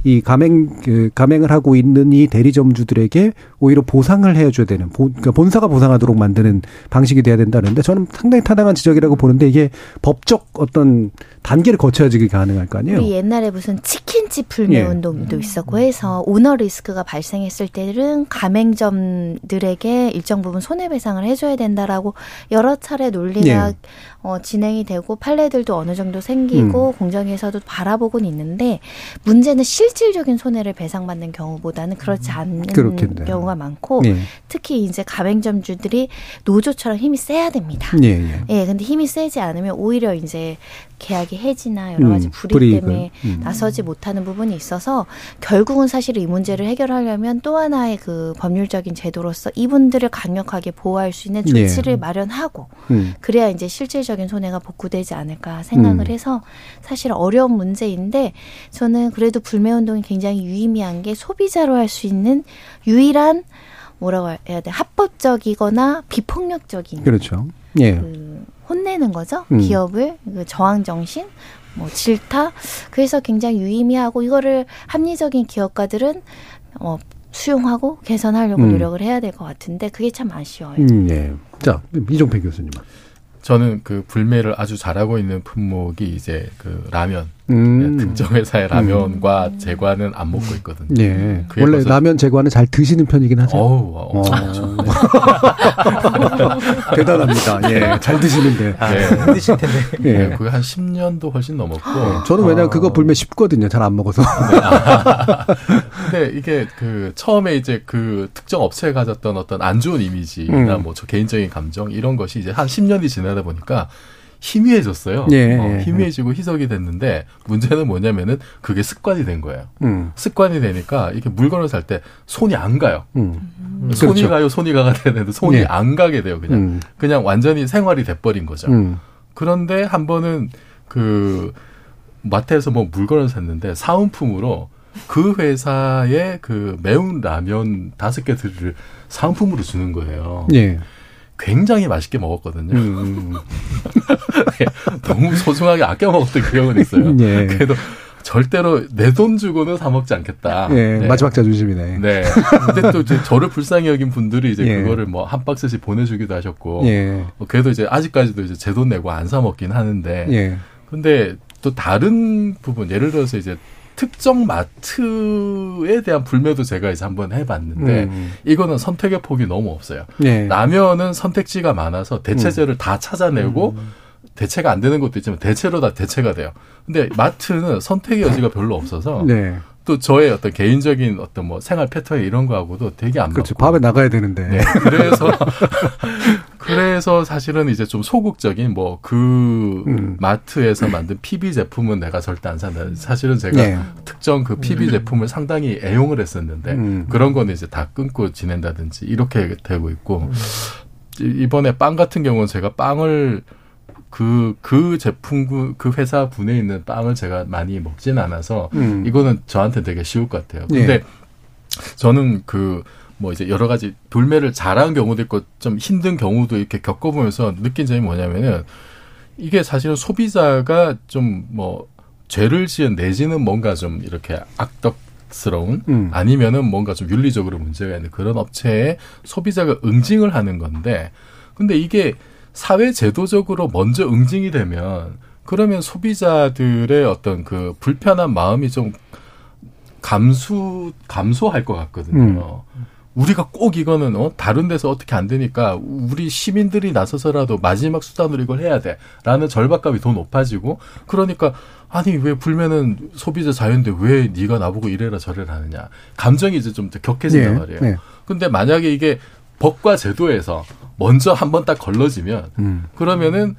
Speaker 1: 이 가맹 그 가맹을 하고 있는 이 대리점주들에게 오히려 보상을 해줘야 되는 본, 그러니까 본사가 보상하도록 만드는 방식이 돼야 된다는데 저는 상당히 타당한 지적이라고 보는데 이게 법적 어떤 단계를 거쳐야지 그게 가능할 거 아니에요.
Speaker 5: 우리 옛날에 무슨 치킨집 불매
Speaker 1: 예.
Speaker 5: 운동도 있었고 해서 오너 리스크가 발생했을 때는 가맹점들에게 일정 부분 손해배상을 해줘야 된다라고 여러 차례 논리가
Speaker 1: 예.
Speaker 5: 어, 진행이 되고 판례들도 어느 정도 생기고 공정위에서도 바라보고는 있는데 문제는 실질적인 손해를 배상받는 경우보다는 그렇지 않는
Speaker 1: 그렇겠네요.
Speaker 5: 경우가 많고
Speaker 1: 예.
Speaker 5: 특히 이제 가맹점주들이 노조처럼 힘이 세야 됩니다.
Speaker 1: 예, 예.
Speaker 5: 예, 근데 힘이 세지 않으면 오히려 이제 계약이 해지나 여러 가지
Speaker 1: 음,
Speaker 5: 불이익
Speaker 1: 불이익을.
Speaker 5: 때문에
Speaker 1: 음.
Speaker 5: 나서지 못하는 부분이 있어서 결국은 사실 이 문제를 해결하려면 또 하나의 그 법률적인 제도로서 이분들을 강력하게 보호할 수 있는
Speaker 1: 예.
Speaker 5: 조치를 마련하고
Speaker 1: 음.
Speaker 5: 그래야 이제 실질적인 손해가 복구되지 않을까 생각을
Speaker 1: 음.
Speaker 5: 해서 사실 어려운 문제인데 저는 그래도 불매 운동이 굉장히 유의미한 게 소비자로 할 수 있는 유일한 뭐라고 해야 돼 합법적이거나 비폭력적인
Speaker 1: 그렇죠. 예.
Speaker 5: 그 혼내는 거죠.
Speaker 1: 음.
Speaker 5: 기업을 그 저항 정신, 뭐 질타. 그래서 굉장히 유의미하고 이거를 합리적인 기업가들은 어 수용하고 개선하려고
Speaker 1: 음.
Speaker 5: 노력을 해야 될 것 같은데 그게 참 아쉬워요.
Speaker 1: 음, 예. 자, 이종필 교수님.
Speaker 3: 저는 그 불매를 아주 잘하고 있는 품목이 이제 그 라면.
Speaker 1: 음.
Speaker 3: 네, 특정 회사의 라면과 제과는 안 먹고 있거든요.
Speaker 1: 예. 원래 라면 제과는 잘 드시는 편이긴 하세요.
Speaker 3: 어우,
Speaker 1: 어. 대단합니다. 예. 잘 드시는데.
Speaker 3: 아,
Speaker 1: 예.
Speaker 6: 힘드실 텐데.
Speaker 1: 예.
Speaker 3: 네, 그게 한 10년도 훨씬 넘었고.
Speaker 1: 저는 왜냐면
Speaker 3: 어,
Speaker 1: 그거 불매 쉽거든요. 잘 안 먹어서.
Speaker 3: 근데 이게 그 처음에 이제 그 특정 업체에 가졌던 어떤 안 좋은 이미지나
Speaker 1: 음.
Speaker 3: 뭐저 개인적인 감정 이런 것이 이제 한 10년이 지나다 보니까 희미해졌어요.
Speaker 1: 예,
Speaker 3: 어,
Speaker 1: 예.
Speaker 3: 희미해지고 희석이 됐는데 문제는 뭐냐면은 그게 습관이 된 거예요.
Speaker 1: 음.
Speaker 3: 습관이 되니까 이렇게 물건을 살 때 손이 안 가요.
Speaker 1: 음.
Speaker 3: 손이
Speaker 1: 그렇죠.
Speaker 3: 가요, 손이 가가 되는데 손이
Speaker 1: 예.
Speaker 3: 안 가게 돼요. 그냥
Speaker 1: 음.
Speaker 3: 그냥 완전히 생활이 돼버린 거죠.
Speaker 1: 음.
Speaker 3: 그런데 한 번은 그 마트에서 뭐 물건을 샀는데 사은품으로 그 회사의 그 매운 라면 다섯 개 들을 사은품으로 주는 거예요.
Speaker 1: 예.
Speaker 3: 굉장히 맛있게 먹었거든요.
Speaker 1: 음.
Speaker 3: 너무 소중하게 아껴 먹었던 기억은 있어요.
Speaker 1: 예.
Speaker 3: 그래도 절대로 내 돈 주고는 사 먹지 않겠다.
Speaker 1: 예.
Speaker 3: 네.
Speaker 1: 마지막 자존심이네.
Speaker 3: 네. 근데 또 이제 저를 불쌍히 여긴 분들이 이제
Speaker 1: 예.
Speaker 3: 그거를 뭐 한 박스씩 보내주기도 하셨고.
Speaker 1: 예.
Speaker 3: 어, 그래도 이제 아직까지도 이제 제 돈 내고 안 사 먹긴 하는데.
Speaker 1: 예.
Speaker 3: 근데 또 다른 부분, 예를 들어서 이제 특정 마트에 대한 불매도 제가 이제 한번 해봤는데
Speaker 1: 음.
Speaker 3: 이거는 선택의 폭이 너무 없어요.
Speaker 1: 예.
Speaker 3: 라면은 선택지가 많아서 대체제를
Speaker 1: 음.
Speaker 3: 다 찾아내고 대체가 안 되는 것도 있지만 대체로 다 대체가 돼요. 근데 마트는 선택의 여지가 별로 없어서
Speaker 1: 네.
Speaker 3: 또 저의 어떤 개인적인 어떤 뭐 생활 패턴 이런 거하고도 되게 안
Speaker 1: 그렇죠.
Speaker 3: 맞고.
Speaker 1: 밥에 나가야 되는데.
Speaker 3: 네. 그래서 그래서 사실은 이제 좀 소극적인 뭐그
Speaker 1: 음.
Speaker 3: 마트에서 만든 PB 제품은 내가 절대 안 산다. 사실은 제가
Speaker 1: 네.
Speaker 3: 특정 그 PB 제품을 상당히 애용을 했었는데
Speaker 1: 음.
Speaker 3: 그런 거는 이제 다 끊고 지낸다든지 이렇게 되고 있고 이번에 빵 같은 경우는 제가 빵을 그, 그 제품, 그 회사 분에 있는 빵을 제가 많이 먹진 않아서,
Speaker 1: 음.
Speaker 3: 이거는 저한테 되게 쉬울 것 같아요.
Speaker 1: 예.
Speaker 3: 근데, 저는 그, 뭐 이제 여러 가지 불매를 잘하는 경우도 있고, 좀 힘든 경우도 이렇게 겪어보면서 느낀 점이 뭐냐면은, 이게 사실은 소비자가 좀 뭐, 죄를 지은 내지는 뭔가 좀 이렇게 악덕 스러운,
Speaker 1: 음.
Speaker 3: 아니면은 뭔가 좀 윤리적으로 문제가 있는 그런 업체에 소비자가 응징을 하는 건데, 근데 이게 사회 제도적으로 먼저 응징이 되면 그러면 소비자들의 어떤 그 불편한 마음이 좀 감수 감소할 것 같거든요. 우리가 꼭 이거는 어 다른 데서 어떻게 안 되니까 우리 시민들이 나서서라도 마지막 수단으로 이걸 해야 돼라는 절박감이 더 높아지고 그러니까 아니 왜 불매는 소비자 자유인데 왜 네가 나보고 이래라 저래라 하느냐 감정이 이제 좀 더 격해진단
Speaker 1: 예,
Speaker 3: 말이에요.
Speaker 1: 예.
Speaker 3: 근데 만약에 이게 법과 제도에서 먼저 한번 딱 걸러지면
Speaker 1: 음.
Speaker 3: 그러면은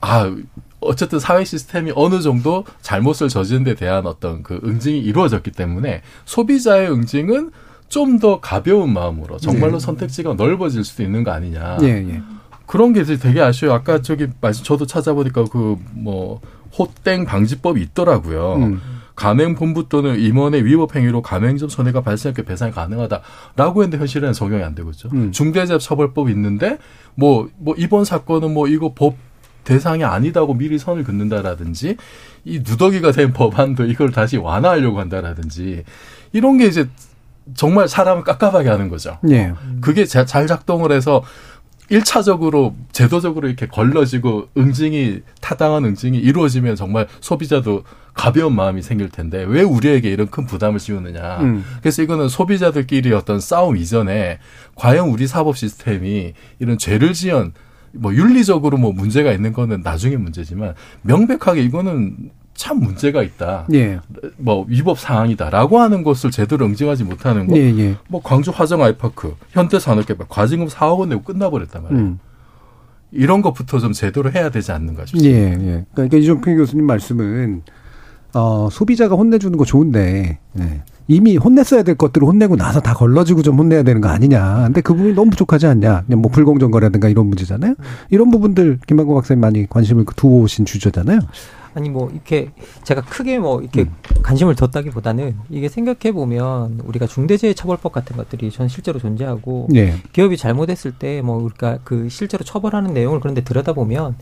Speaker 3: 아 어쨌든 사회 시스템이 어느 정도 잘못을 저지른 데 대한 어떤 그 응징이 이루어졌기 때문에 소비자의 응징은 좀 더 가벼운 마음으로 정말로
Speaker 1: 네.
Speaker 3: 선택지가 넓어질 수도 있는 거 아니냐.
Speaker 1: 예, 예.
Speaker 3: 그런 게 되게 아쉬워요. 아까 저기 말씀 저도 찾아보니까 그 뭐 호땡 방지법이 있더라고요.
Speaker 1: 음.
Speaker 3: 가맹본부 또는 임원의 위법 행위로 가맹점 손해가 발생할 때 배상이 가능하다라고 했는데 현실에는 적용이 안 되고 있죠.
Speaker 1: 음.
Speaker 3: 중대재해처벌법이 있는데 뭐뭐 이번 사건은 뭐 이거 법 대상이 아니다고 미리 선을 긋는다라든지 이 누더기가 된 법안도 이걸 다시 완화하려고 한다라든지 이런 게 이제 정말 사람을 깝깝하게 하는 거죠.
Speaker 1: 예.
Speaker 3: 그게 자- 잘 작동을 해서 일차적으로 제도적으로 이렇게 걸러지고 응징이 타당한 응징이 이루어지면 정말 소비자도 가벼운 마음이 생길 텐데 왜 우리에게 이런 큰 부담을 씌우느냐.
Speaker 1: 음.
Speaker 3: 그래서 이거는 소비자들끼리 어떤 싸움 이전에 과연 우리 사법 시스템이 이런 죄를 지은 뭐 윤리적으로 뭐 문제가 있는 거는 나중에 문제지만 명백하게 이거는 참 문제가 있다.
Speaker 1: 예.
Speaker 3: 뭐 위법 사항이다라고 하는 것을 제대로 응징하지 못하는 거.
Speaker 1: 예, 예.
Speaker 3: 뭐 광주 화정 아이파크, 현대 산업개발 과징금 4억 원 내고 끝나버렸단 말이에요.
Speaker 1: 음.
Speaker 3: 이런 것부터 좀 제대로 해야 되지 않는가 싶습니다.
Speaker 1: 예, 예. 그러니까 이종필 교수님 말씀은 어, 소비자가 혼내주는 거 좋은데 예. 이미 혼냈어야 될 것들을 혼내고 나서 다 걸러지고 좀 혼내야 되는 거 아니냐. 근데 그 부분이 너무 부족하지 않냐. 그냥 뭐 불공정 거라든가 이런 문제잖아요. 이런 부분들 김만고 박사님 많이 관심을 두어오신 주제잖아요.
Speaker 6: 아니 뭐 이렇게 제가 크게 뭐 이렇게
Speaker 1: 음.
Speaker 6: 관심을 뒀다기보다는 이게 생각해 보면 우리가 중대재해처벌법 같은 것들이 전 실제로 존재하고
Speaker 1: 예.
Speaker 6: 기업이 잘못했을 때뭐 우리가 그 실제로 처벌하는 내용을 그런데 들여다 보면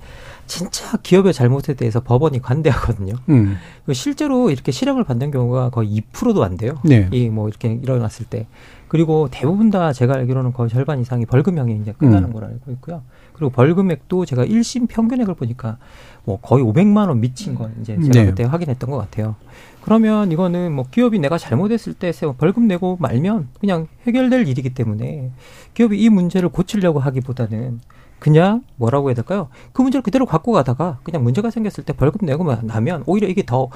Speaker 6: 진짜 기업의 잘못에 대해서 법원이 관대하거든요.
Speaker 1: 음.
Speaker 6: 그 실제로 이렇게 실형을 받는 경우가 거의 2%도 안 돼요.
Speaker 1: 네.
Speaker 6: 이뭐 이렇게 일어났을 때. 그리고 대부분 다 제가 알기로는 거의 절반 이상이 벌금형이 이제 끝나는
Speaker 1: 음.
Speaker 6: 걸로 알고 있고요. 그리고 벌금액도 제가 1심 평균액을 보니까 뭐 거의 500만 원 미친 건 이제 제가
Speaker 1: 네.
Speaker 6: 그때 확인했던 것 같아요. 그러면 이거는 뭐 기업이 내가 잘못했을 때 세- 벌금 내고 말면 그냥 해결될 일이기 때문에 기업이 이 문제를 고치려고 하기보다는 그냥 뭐라고 해야 될까요? 그 문제를 그대로 갖고 가다가 그냥 문제가 생겼을 때 벌금 내고 나면 오히려 이게 더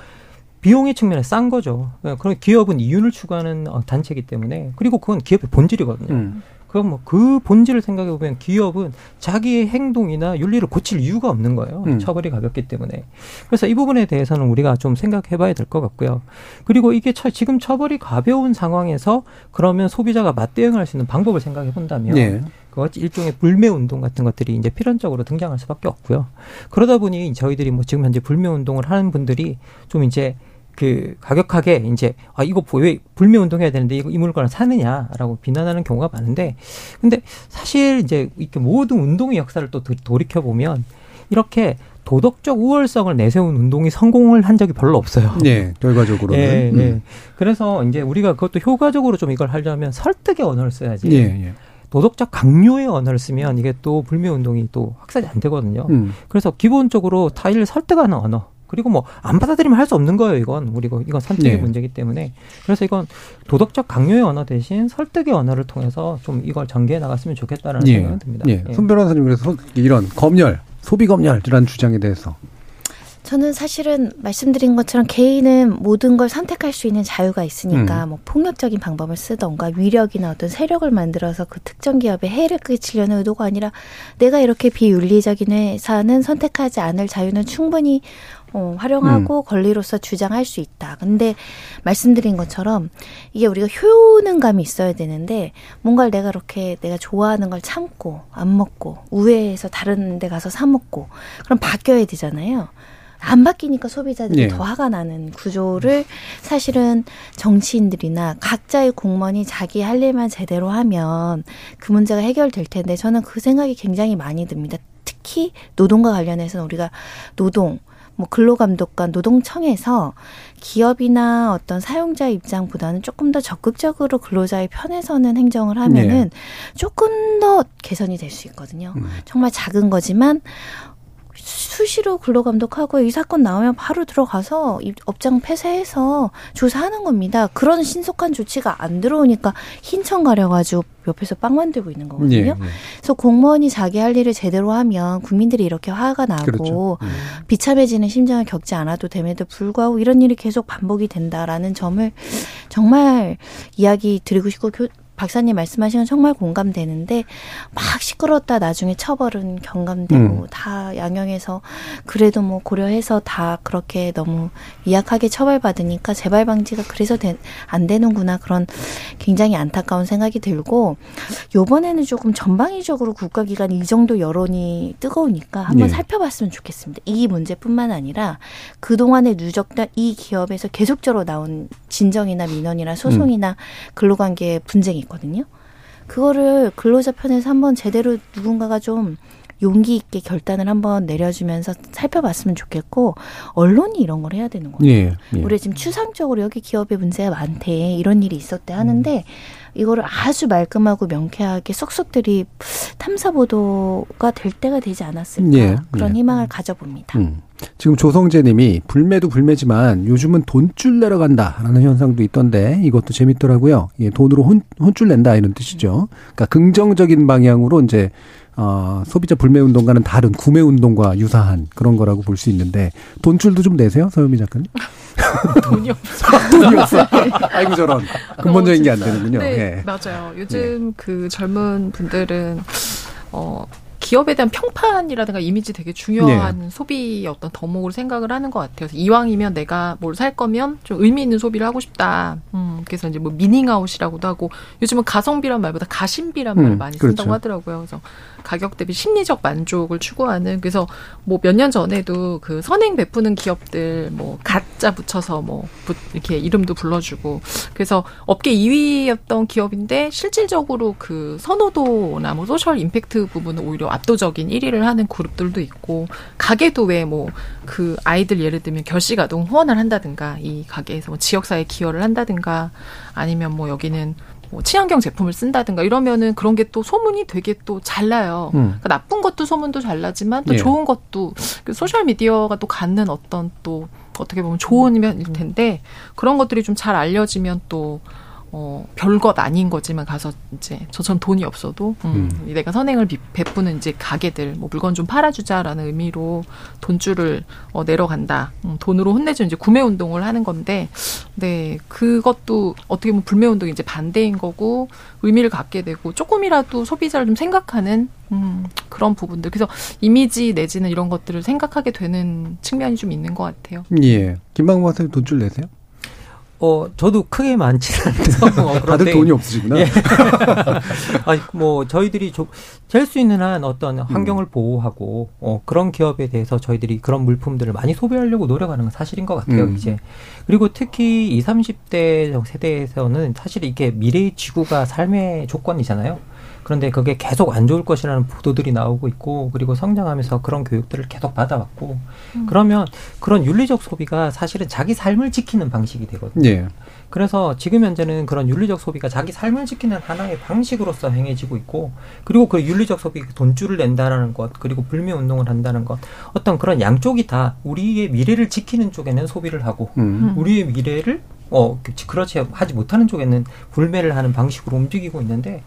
Speaker 6: 비용의 측면에 싼 거죠. 예, 그럼 기업은 이윤을 추구하는 어, 단체이기 때문에 그리고 그건 기업의 본질이거든요.
Speaker 1: 음.
Speaker 6: 그럼 뭐 그 본질을 생각해 보면 기업은 자기의 행동이나 윤리를 고칠 이유가 없는 거예요.
Speaker 1: 음.
Speaker 6: 처벌이 가볍기 때문에. 그래서 이 부분에 대해서는 우리가 좀 생각해 봐야 될 것 같고요. 그리고 이게 처- 지금 처벌이 가벼운 상황에서 그러면 소비자가 맞대응할 수 있는 방법을 생각해 본다면
Speaker 1: 예.
Speaker 6: 그것 일종의 불매 운동 같은 것들이 이제 필연적으로 등장할 수밖에 없고요. 그러다 보니 저희들이 뭐 지금 현재 불매 운동을 하는 분들이 좀 이제 그 가격하게 이제 아 이거 왜 불매 운동해야 되는데 이거 이 물건을 사느냐라고 비난하는 경우가 많은데 근데 사실 이제 이렇게 모든 운동의 역사를 또 돌이켜 보면 이렇게 도덕적 우월성을 내세운 운동이 성공을 한 적이 별로 없어요.
Speaker 1: 예, 결과적으로는.
Speaker 6: 예,
Speaker 1: 음.
Speaker 6: 예. 그래서 이제 우리가 그것도 효과적으로 좀 이걸 하려면 설득의 언어를 써야지.
Speaker 1: 예, 예.
Speaker 6: 도덕적 강요의 언어를 쓰면 이게 또 불매 운동이 또 확산이 안 되거든요.
Speaker 1: 음.
Speaker 6: 그래서 기본적으로 타인을 설득하는 언어. 그리고 뭐 안 받아들이면 할 수 없는 거예요. 이건 그리고 이건 선택의
Speaker 1: 네.
Speaker 6: 문제이기 때문에 그래서 이건 도덕적 강요의 언어 대신 설득의 언어를 통해서 좀 이걸 전개해 나갔으면 좋겠다라는
Speaker 1: 예.
Speaker 6: 생각이 듭니다.
Speaker 1: 예. 손 변호사님 그래서 소- 이런 검열, 소비 검열이라는 주장에 대해서
Speaker 5: 저는 사실은 말씀드린 것처럼 개인은 모든 걸 선택할 수 있는 자유가 있으니까
Speaker 1: 음.
Speaker 5: 뭐 폭력적인 방법을 쓰던가 위력이나 어떤 세력을 만들어서 그 특정 기업에 해를 끼치려는 의도가 아니라 내가 이렇게 비윤리적인 회사는 선택하지 않을 자유는 충분히 어, 활용하고 권리로서 주장할 수 있다. 근데 말씀드린 것처럼 이게 우리가 효능감이 있어야 되는데 뭔가를 내가 이렇게 내가 좋아하는 걸 참고 안 먹고 우회해서 다른 데 가서 사 먹고 그럼 바뀌어야 되잖아요. 안 바뀌니까 소비자들이
Speaker 15: 예.
Speaker 5: 더 화가 나는 구조를 사실은 정치인들이나 각자의 공무원이 자기 할 일만 제대로 하면 그 문제가 해결될 텐데 저는 그 생각이 굉장히 많이 듭니다. 특히 노동과 관련해서는 우리가 노동 뭐 근로감독관 노동청에서 기업이나 어떤 사용자 입장보다는 조금 더 적극적으로 근로자의 편에 서는 행정을 하면은
Speaker 15: 네.
Speaker 5: 조금 더 개선이 될 수 있거든요. 정말 작은 거지만 수시로 근로감독하고 이 사건 나오면 바로 들어가서 이 업장 폐쇄해서 조사하는 겁니다. 그런 신속한 조치가 안 들어오니까 흰천 가려가지고 옆에서 빵 만들고 있는 거거든요.
Speaker 1: 예, 예.
Speaker 5: 그래서 공무원이 자기 할 일을 제대로 하면 국민들이 이렇게 화가 나고
Speaker 1: 그렇죠.
Speaker 5: 비참해지는 심정을 겪지 않아도 됨에도 불구하고 이런 일이 계속 반복이 된다라는 점을 정말 이야기 드리고 싶고 교, 박사님 말씀하신 건 정말 공감되는데 막 시끄럽다 나중에 처벌은 경감되고
Speaker 15: 음.
Speaker 5: 다 양형해서 그래도 뭐 고려해서 다 그렇게 너무 미약하게 처벌받으니까 재발 방지가 그래서 되, 안 되는구나 그런 굉장히 안타까운 생각이 들고 요번에는 조금 전방위적으로 국가기관이 이 정도 여론이 뜨거우니까 한번
Speaker 15: 예.
Speaker 5: 살펴봤으면 좋겠습니다. 이 문제뿐만 아니라 그동안에 누적된 이 기업에서 계속적으로 나온 진정이나 민원이나 소송이나 근로관계 분쟁이 있거든요. 그거를 근로자 편에서 한번 제대로 누군가가 좀 용기 있게 결단을 한번 내려주면서 살펴봤으면 좋겠고 언론이 이런 걸 해야 되는 거예요.
Speaker 1: 예, 예.
Speaker 5: 우리 지금 추상적으로 여기 기업에 문제가 많대 이런 일이 있었대 하는데 이거를 아주 말끔하고 명쾌하게 쏙쏙들이 탐사 보도가 될 때가 되지 않았을까
Speaker 1: 예,
Speaker 5: 그런
Speaker 1: 예.
Speaker 5: 희망을 가져봅니다.
Speaker 1: 음. 지금 조성재 님이 불매도 불매지만 요즘은 돈줄 내러 간다라는 현상도 있던데 이것도 재밌더라고요. 예, 돈으로 혼, 혼줄 낸다 이런 뜻이죠. 그러니까 긍정적인 방향으로 이제 어, 소비자 불매 운동과는 다른 구매 운동과 유사한 그런 거라고 볼 수 있는데 돈줄도 좀 내세요, 서유미 작가님?
Speaker 4: 돈이 없어.
Speaker 1: 돈이 없어. 아이고 저런. 근본적인 게 안 되는군요.
Speaker 4: 네,
Speaker 1: 예.
Speaker 4: 맞아요. 요즘 그 젊은 분들은 어 기업에 대한 평판이라든가 이미지 되게 중요한
Speaker 1: 네.
Speaker 4: 소비의 어떤 덕목으로 생각을 하는 것 같아요. 이왕이면 내가 뭘 살 거면 좀 의미 있는 소비를 하고 싶다. 음, 그래서 이제 뭐 meaning out이라고도 하고 요즘은 가성비란 말보다 가심비란 말을
Speaker 1: 음,
Speaker 4: 많이
Speaker 1: 그렇죠.
Speaker 4: 쓴다고 하더라고요. 그래서 가격 대비 심리적 만족을 추구하는 그래서 뭐 몇 년 전에도 그 선행 베푸는 기업들 뭐 갓 자 붙여서 뭐 부- 이렇게 이름도 불러주고 그래서 업계 2위였던 기업인데 실질적으로 그 선호도나 뭐 social impact 부분은 오히려 압도적인 1위를 하는 그룹들도 있고 가게도 왜 뭐 그 아이들 예를 들면 결식 아동 후원을 한다든가 이 가게에서 뭐 지역사회 기여를 한다든가 아니면 뭐 여기는 뭐 친환경 제품을 쓴다든가 이러면은 그런 게 또 소문이 되게 또 잘 나요.
Speaker 1: 음.
Speaker 4: 그러니까 나쁜 것도 소문도 잘 나지만 또
Speaker 1: 예.
Speaker 4: 좋은 것도 그 소셜 미디어가 또 갖는 어떤 또 어떻게 보면 좋은 면일 텐데 그런 것들이 좀 잘 알려지면 또 어, 별것 아닌 거지만 가서 이제 저처럼 돈이 없어도 음, 내가 선행을 비- 베푸는 이제 가게들 뭐 물건 좀 팔아주자라는 의미로 돈줄을 어, 내려간다. 음, 돈으로 혼내주는 이제 구매 운동을 하는 건데, 네 그것도 어떻게 보면 불매 운동이 이제 반대인 거고 의미를 갖게 되고 조금이라도 소비자를 좀 생각하는 음, 그런 부분들. 그래서 이미지 내지는 이런 것들을 생각하게 되는 측면이 좀 있는 것 같아요.
Speaker 1: 예. 김방구 박사님 돈줄 내세요?
Speaker 6: 어, 저도 크게 많지는 않아서. 뭐
Speaker 1: 다들
Speaker 6: 그런데-
Speaker 1: 돈이 없으시구나.
Speaker 6: 예. 아니, 뭐, 저희들이 될 수 있는 한 어떤 환경을 보호하고, 어, 그런 기업에 대해서 저희들이 그런 물품들을 많이 소비하려고 노력하는 건 사실인 것 같아요,
Speaker 1: 음.
Speaker 6: 이제. 그리고 특히 20, 30대 세대에서는 사실 이게 미래의 지구가 삶의 조건이잖아요. 그런데 그게 계속 안 좋을 것이라는 보도들이 나오고 있고, 그리고 성장하면서 그런 교육들을 계속 받아왔고,
Speaker 1: 음.
Speaker 6: 그러면 그런 윤리적 소비가 사실은 자기 삶을 지키는 방식이 되거든요.
Speaker 1: 예.
Speaker 6: 그래서 지금 현재는 그런 윤리적 소비가 자기 삶을 지키는 하나의 방식으로서 행해지고 있고, 그리고 그 윤리적 소비 돈줄을 낸다라는 것, 그리고 불매 운동을 한다는 것, 어떤 그런 양쪽이 다 우리의 미래를 지키는 쪽에는 소비를 하고,
Speaker 1: 음.
Speaker 6: 우리의 미래를 어 그- 그렇지 하지 못하는 쪽에는 불매를 하는 방식으로 움직이고 있는데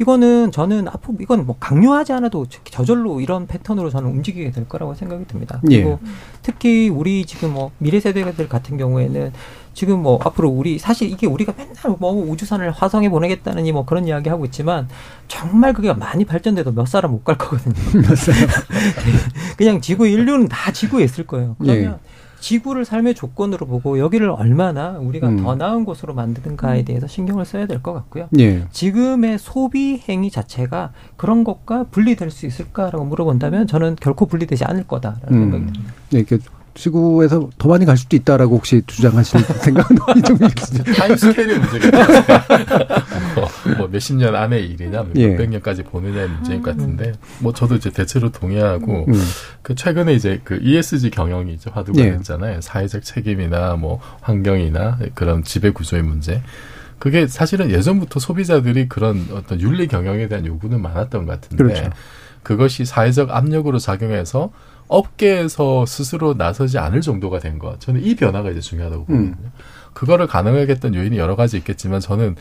Speaker 6: 이거는 저는 앞으로 이건 뭐 강요하지 않아도 저절로 이런 패턴으로 저는 움직이게 될 거라고 생각이 듭니다.
Speaker 1: 예.
Speaker 6: 그리고 특히 우리 지금 뭐 미래 세대들 같은 경우에는 지금 뭐 앞으로 우리 사실 이게 우리가 맨날 뭐 우주선을 화성에 보내겠다느니 뭐 그런 이야기 하고 있지만 정말 그게 많이 발전돼도 몇 사람 못 갈 거거든요.
Speaker 1: 몇 사람?
Speaker 6: 그냥 지구 인류는 다 지구에 있을 거예요. 그러면
Speaker 1: 예.
Speaker 6: 지구를 삶의 조건으로 보고 여기를 얼마나 우리가
Speaker 1: 음.
Speaker 6: 더 나은 곳으로 만드는가에 대해서 신경을 써야 될 것 같고요.
Speaker 1: 예.
Speaker 6: 지금의 소비 행위 자체가 그런 것과 분리될 수 있을까라고 물어본다면 저는 결코 분리되지 않을 거다라는 생각이
Speaker 1: 음.
Speaker 6: 듭니다.
Speaker 1: 네, 이렇게 지구에서 더 많이 갈 수도 있다라고 혹시 주장하실 생각은 기자.
Speaker 3: 타임스케일의 문제가 뭐, 뭐 몇십 년 안의 일이냐, 뭐
Speaker 1: 예.
Speaker 3: 몇백 년까지 보느냐의 문제인 것 같은데, 뭐 저도 이제 대체로 동의하고,
Speaker 1: 음.
Speaker 3: 그 최근에 이제 그 ESG 경영이 이제 화두가
Speaker 1: 예.
Speaker 3: 됐잖아요. 사회적 책임이나 뭐 환경이나 그런 지배 구조의 문제. 그게 사실은 예전부터 소비자들이 그런 어떤 윤리 경영에 대한 요구는 많았던 것 같은데,
Speaker 1: 그렇죠.
Speaker 3: 그것이 사회적 압력으로 작용해서 업계에서 스스로 나서지 않을 정도가 된 것. 저는 이 변화가 이제 중요하다고
Speaker 1: 음.
Speaker 3: 보거든요. 그거를 가능하게 했던 요인이 여러 가지 있겠지만 저는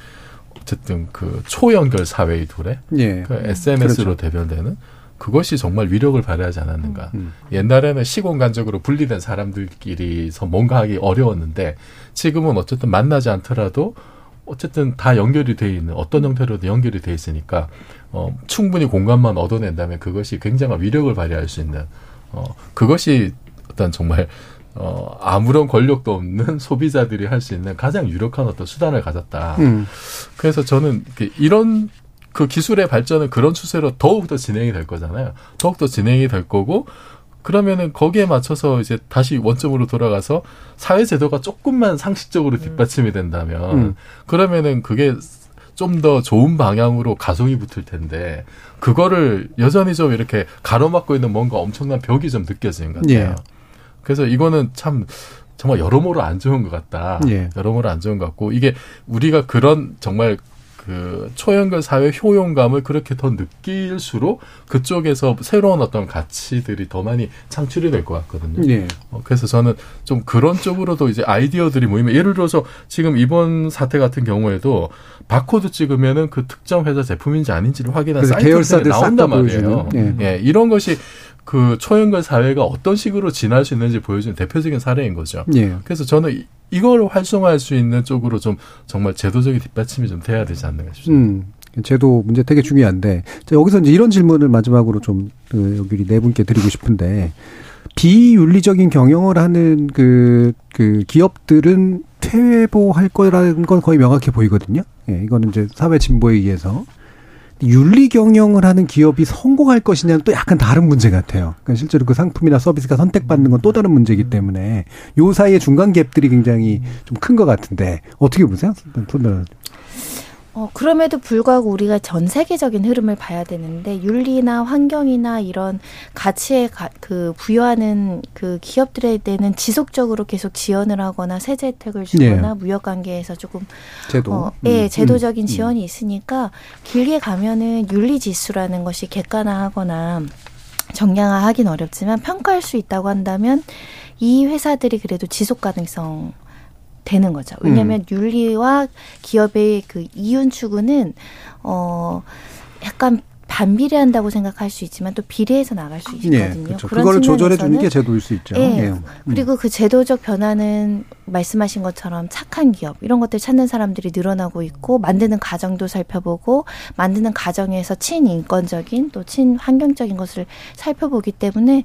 Speaker 3: 어쨌든 그 초연결 사회의 도래,
Speaker 1: 예.
Speaker 3: 그 SNS로
Speaker 1: 그렇죠.
Speaker 3: 대변되는 그것이 정말 위력을 발휘하지 않았는가.
Speaker 1: 음.
Speaker 3: 옛날에는 시공간적으로 분리된 사람들끼리서 뭔가 하기 어려웠는데 지금은 어쨌든 만나지 않더라도 어쨌든 다 연결이 돼 있는 어떤 형태로든 연결이 돼 있으니까 어, 충분히 공간만 얻어낸다면 그것이 굉장한 위력을 발휘할 수 있는 어, 그것이 어떤 정말 어, 아무런 권력도 없는 소비자들이 할 수 있는 가장 유력한 어떤 수단을 가졌다.
Speaker 1: 음.
Speaker 3: 그래서 저는 이런 그 기술의 발전은 그런 추세로 더욱더 진행이 될 거잖아요. 더욱더 진행이 될 거고 그러면은 거기에 맞춰서 이제 다시 원점으로 돌아가서 사회 제도가 조금만 상식적으로 뒷받침이 된다면
Speaker 1: 음.
Speaker 3: 그러면은 그게 좀 더 좋은 방향으로 가속이 붙을 텐데 그거를 여전히 좀 이렇게 가로막고 있는 뭔가 엄청난 벽이 좀 느껴지는 것 같아요.
Speaker 1: 예.
Speaker 3: 그래서 이거는 참 정말 여러모로 안 좋은 것 같다.
Speaker 1: 예.
Speaker 3: 여러모로 안 좋은 것 같고 이게 우리가 그런 정말 그 초연결 사회 효용감을 그렇게 더 느낄수록 그쪽에서 새로운 어떤 가치들이 더 많이 창출이 될 것 같거든요.
Speaker 1: 예.
Speaker 3: 어, 그래서 저는 좀 그런 쪽으로도 이제 아이디어들이 모이면 예를 들어서 지금 이번 사태 같은 경우에도 바코드 찍으면은 그 특정 회사 제품인지 아닌지를 확인한
Speaker 1: 그래서
Speaker 3: 사이트
Speaker 1: 계열사들 싹다
Speaker 3: 나온단 말이에요.
Speaker 1: 보여주는,
Speaker 3: 예, 이런 것이 그 초연결 사회가 어떤 식으로 진화할 수 있는지 보여주는 대표적인 사례인 거죠.
Speaker 1: 예.
Speaker 3: 그래서 저는 이- 이걸 활성화할 수 있는 쪽으로 좀 정말 제도적인 뒷받침이 좀 돼야 되지 않는가 싶습니다.
Speaker 1: 음, 제도 문제 되게 중요한데 자, 여기서 이제 이런 질문을 마지막으로 좀 그, 여기 네 분께 드리고 싶은데 비윤리적인 경영을 하는 그, 그 기업들은 퇴보할 거라는 건 거의 명확해 보이거든요. 예, 이거는 이제 사회 진보에 의해서 윤리 경영을 하는 기업이 성공할 것이냐는 또 약간 다른 문제 같아요. 그러니까 실제로 그 상품이나 서비스가 선택받는 건 또 다른 문제이기 때문에 요 사이의 중간 갭들이 굉장히 좀 큰 것 같은데 어떻게 보세요, 손변호사님?
Speaker 5: 어, 그럼에도 불구하고 우리가 전 세계적인 흐름을 봐야 되는데 윤리나 환경이나 이런 가치에 가, 그 부여하는 그 기업들에 대해는 지속적으로 계속 지원을 하거나 세제 혜택을 주거나
Speaker 1: 예.
Speaker 5: 무역 관계에서 조금
Speaker 1: 제도.
Speaker 5: 어,
Speaker 1: 음,
Speaker 5: 예,
Speaker 1: 음,
Speaker 5: 제도적인
Speaker 1: 음.
Speaker 5: 지원이 있으니까 길게 가면은 윤리 지수라는 것이 객관화하거나 정량화하긴 어렵지만 평가할 수 있다고 한다면 이 회사들이 그래도 지속 가능성 되는 거죠. 왜냐하면
Speaker 1: 음.
Speaker 5: 윤리와 기업의 그 이윤 추구는 어 약간 반비례 한다고 생각할 수 있지만 또 비례해서 나갈 수 있거든요.
Speaker 1: 예, 그렇죠. 그거를 조절해 주는 게 제도일 수 있죠.
Speaker 5: 예.
Speaker 1: 예. 음.
Speaker 5: 그리고 그 제도적 변화는 말씀하신 것처럼 착한 기업 이런 것들 찾는 사람들이 늘어나고 있고 만드는 과정도 살펴보고 만드는 과정에서 친인권적인 또 친환경적인 것을 살펴보기 때문에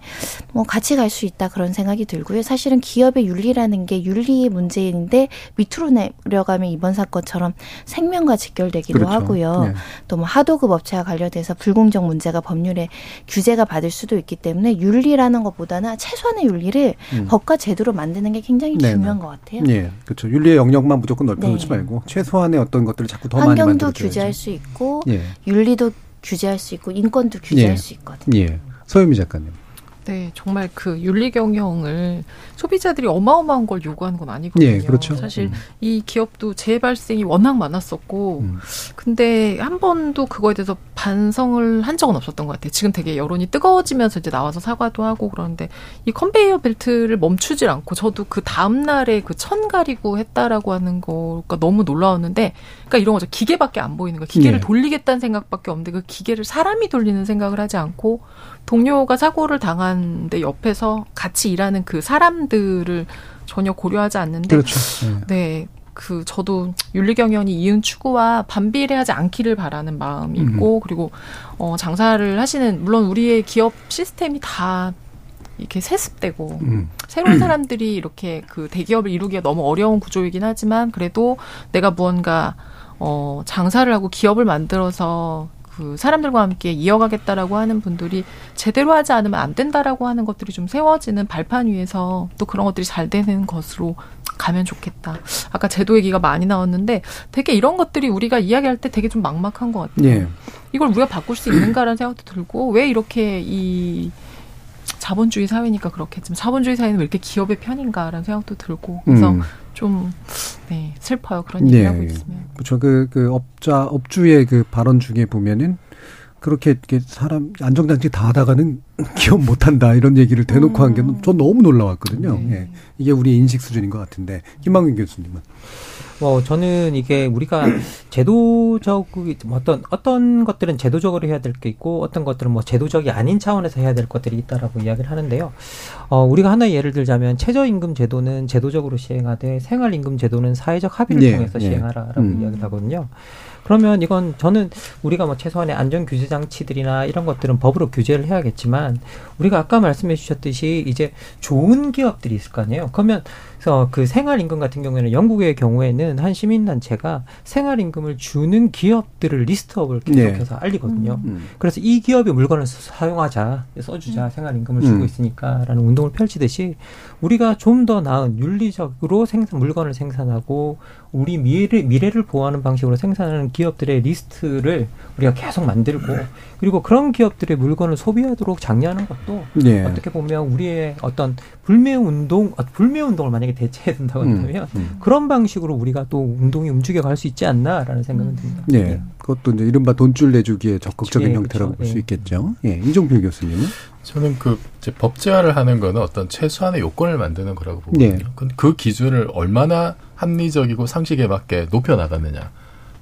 Speaker 5: 뭐 같이 갈 수 있다 그런 생각이 들고요. 사실은 기업의 윤리라는 게 윤리의 문제인데 밑으로 내려가면 이번 사건처럼 생명과 직결되기도
Speaker 1: 그렇죠.
Speaker 5: 하고요.
Speaker 1: 네.
Speaker 5: 또뭐 하도급 업체와 관련돼서 불공정 문제가 법률에 규제가 받을 수도 있기 때문에 윤리라는 것보다는 최소한의 윤리를
Speaker 1: 음.
Speaker 5: 법과 제도로 만드는 게 굉장히
Speaker 1: 네네.
Speaker 5: 중요한 것 같아요.
Speaker 1: 예, 그렇죠. 윤리의 영역만 무조건 넓혀놓지
Speaker 5: 네.
Speaker 1: 말고 최소한의 어떤 것들을 자꾸 더 많이
Speaker 5: 환경도
Speaker 1: 만들어줘야지.
Speaker 5: 규제할 수 있고
Speaker 1: 예.
Speaker 5: 윤리도 규제할 수 있고 인권도 규제할
Speaker 1: 예.
Speaker 5: 수 있거든요.
Speaker 1: 예. 서유미 작가님.
Speaker 4: 네, 정말 그 윤리 경영을 소비자들이 어마어마한 걸 요구하는 건 아니거든요.
Speaker 1: 예, 그렇죠.
Speaker 4: 사실
Speaker 1: 음.
Speaker 4: 이 기업도 재발생이 워낙 많았었고,
Speaker 1: 음.
Speaker 4: 근데 한 번도 그거에 대해서 반성을 한 적은 없었던 것 같아요. 지금 되게 여론이 뜨거워지면서 이제 나와서 사과도 하고 그러는데 이 컨베이어 벨트를 멈추질 않고 저도 그 다음 날에 그 천 가리고 했다라고 하는 거가 너무 놀라웠는데, 그러니까 이런 거죠. 기계밖에 안 보이는 거예요. 기계를
Speaker 1: 예.
Speaker 4: 돌리겠다는 생각밖에 없는데 그 기계를 사람이 돌리는 생각을 하지 않고 동료가 사고를 당하는데 옆에서 같이 일하는 그 사람들을 전혀 고려하지 않는데
Speaker 1: 그렇죠. 예.
Speaker 4: 네. 그 저도 윤리 경영이 이윤 추구와 반비례하지 않기를 바라는 마음이 있고
Speaker 1: 음.
Speaker 4: 그리고 어 장사를 하시는 물론 우리의 기업 시스템이 다 이렇게 세습되고
Speaker 1: 음.
Speaker 4: 새로운 사람들이 이렇게 그 대기업을 이루기가 너무 어려운 구조이긴 하지만 그래도 내가 무언가 어 장사를 하고 기업을 만들어서 그 사람들과 함께 이어가겠다라고 하는 분들이 제대로 하지 않으면 안 된다라고 하는 것들이 좀 세워지는 발판 위에서 또 그런 것들이 잘 되는 것으로 가면 좋겠다. 아까 제도 얘기가 많이 나왔는데 되게 이런 것들이 우리가 이야기할 때 되게 좀 막막한 것 같아요.
Speaker 1: 예.
Speaker 4: 이걸 우리가 바꿀 수 있는가라는 생각도 들고 왜 이렇게 이 자본주의 사회니까 그렇겠지만 자본주의 사회는 왜 이렇게 기업의 편인가라는 생각도 들고 그래서
Speaker 1: 음.
Speaker 4: 좀 네, 슬퍼요 그런 얘기 하고
Speaker 1: 예.
Speaker 4: 있으면
Speaker 1: 그렇죠. 그, 그 업자, 업주의 그 발언 중에 보면은 그렇게 이렇게 사람 안정장치 다 하다가는 기업 못한다 이런 얘기를 대놓고 한게 전 너무 놀라웠거든요. 예. 이게 우리 인식 수준인 것 같은데 김만균 교수님은
Speaker 6: 뭐 저는 이게 우리가 제도적 어떤 어떤 것들은 제도적으로 해야 될 게 있고 어떤 것들은 뭐 제도적이 아닌 차원에서 해야 될 것들이 있다라고 이야기를 하는데요. 어 우리가 하나의 예를 들자면 최저임금 제도는 제도적으로 시행하되 생활임금 제도는 사회적 합의를
Speaker 1: 예,
Speaker 6: 통해서
Speaker 1: 예.
Speaker 6: 시행하라라고
Speaker 1: 음.
Speaker 6: 이야기를 하거든요. 그러면 이건 저는 우리가 뭐 최소한의 안전 규제 장치들이나 이런 것들은 법으로 규제를 해야겠지만 우리가 아까 말씀해 주셨듯이 이제 좋은 기업들이 있을 거 아니에요. 그러면 그래서 그 생활임금 같은 경우에는 영국의 경우에는 한 시민단체가 생활임금을 주는 기업들을 리스트업을 계속해서
Speaker 1: 네.
Speaker 6: 알리거든요.
Speaker 1: 음.
Speaker 6: 그래서 이 기업의 물건을 사용하자, 써주자, 생활임금을 주고
Speaker 1: 음.
Speaker 6: 있으니까라는 운동을 펼치듯이 우리가 좀 더 나은 윤리적으로 생산 물건을 생산하고 우리 미래를 미래를 보호하는 방식으로 생산하는 기업들의 리스트를 우리가 계속 만들고 그리고 그런 기업들의 물건을 소비하도록 장려하는 것도
Speaker 1: 예.
Speaker 6: 어떻게 보면 우리의 어떤 불매 운동, 어, 불매 운동을 만약에 대체해야 된다고
Speaker 1: 음,
Speaker 6: 한다면
Speaker 1: 음.
Speaker 6: 그런 방식으로 우리가 또 운동이 움직여 갈 수 있지 않나라는 생각은 듭니다.
Speaker 1: 예. 그것도 이제 이른바 돈줄 내주기의 적극적인
Speaker 6: 예,
Speaker 1: 형태라고
Speaker 6: 그렇죠.
Speaker 1: 볼수
Speaker 6: 예.
Speaker 1: 있겠죠. 예. 이종필 교수님은?
Speaker 3: 저는 그 이제 법제화를 하는 거는 어떤 최소한의 요건을 만드는 거라고 보거든요.
Speaker 1: 예.
Speaker 3: 근데 그 기준을 얼마나 합리적이고 상식에 맞게 높여 나가느냐.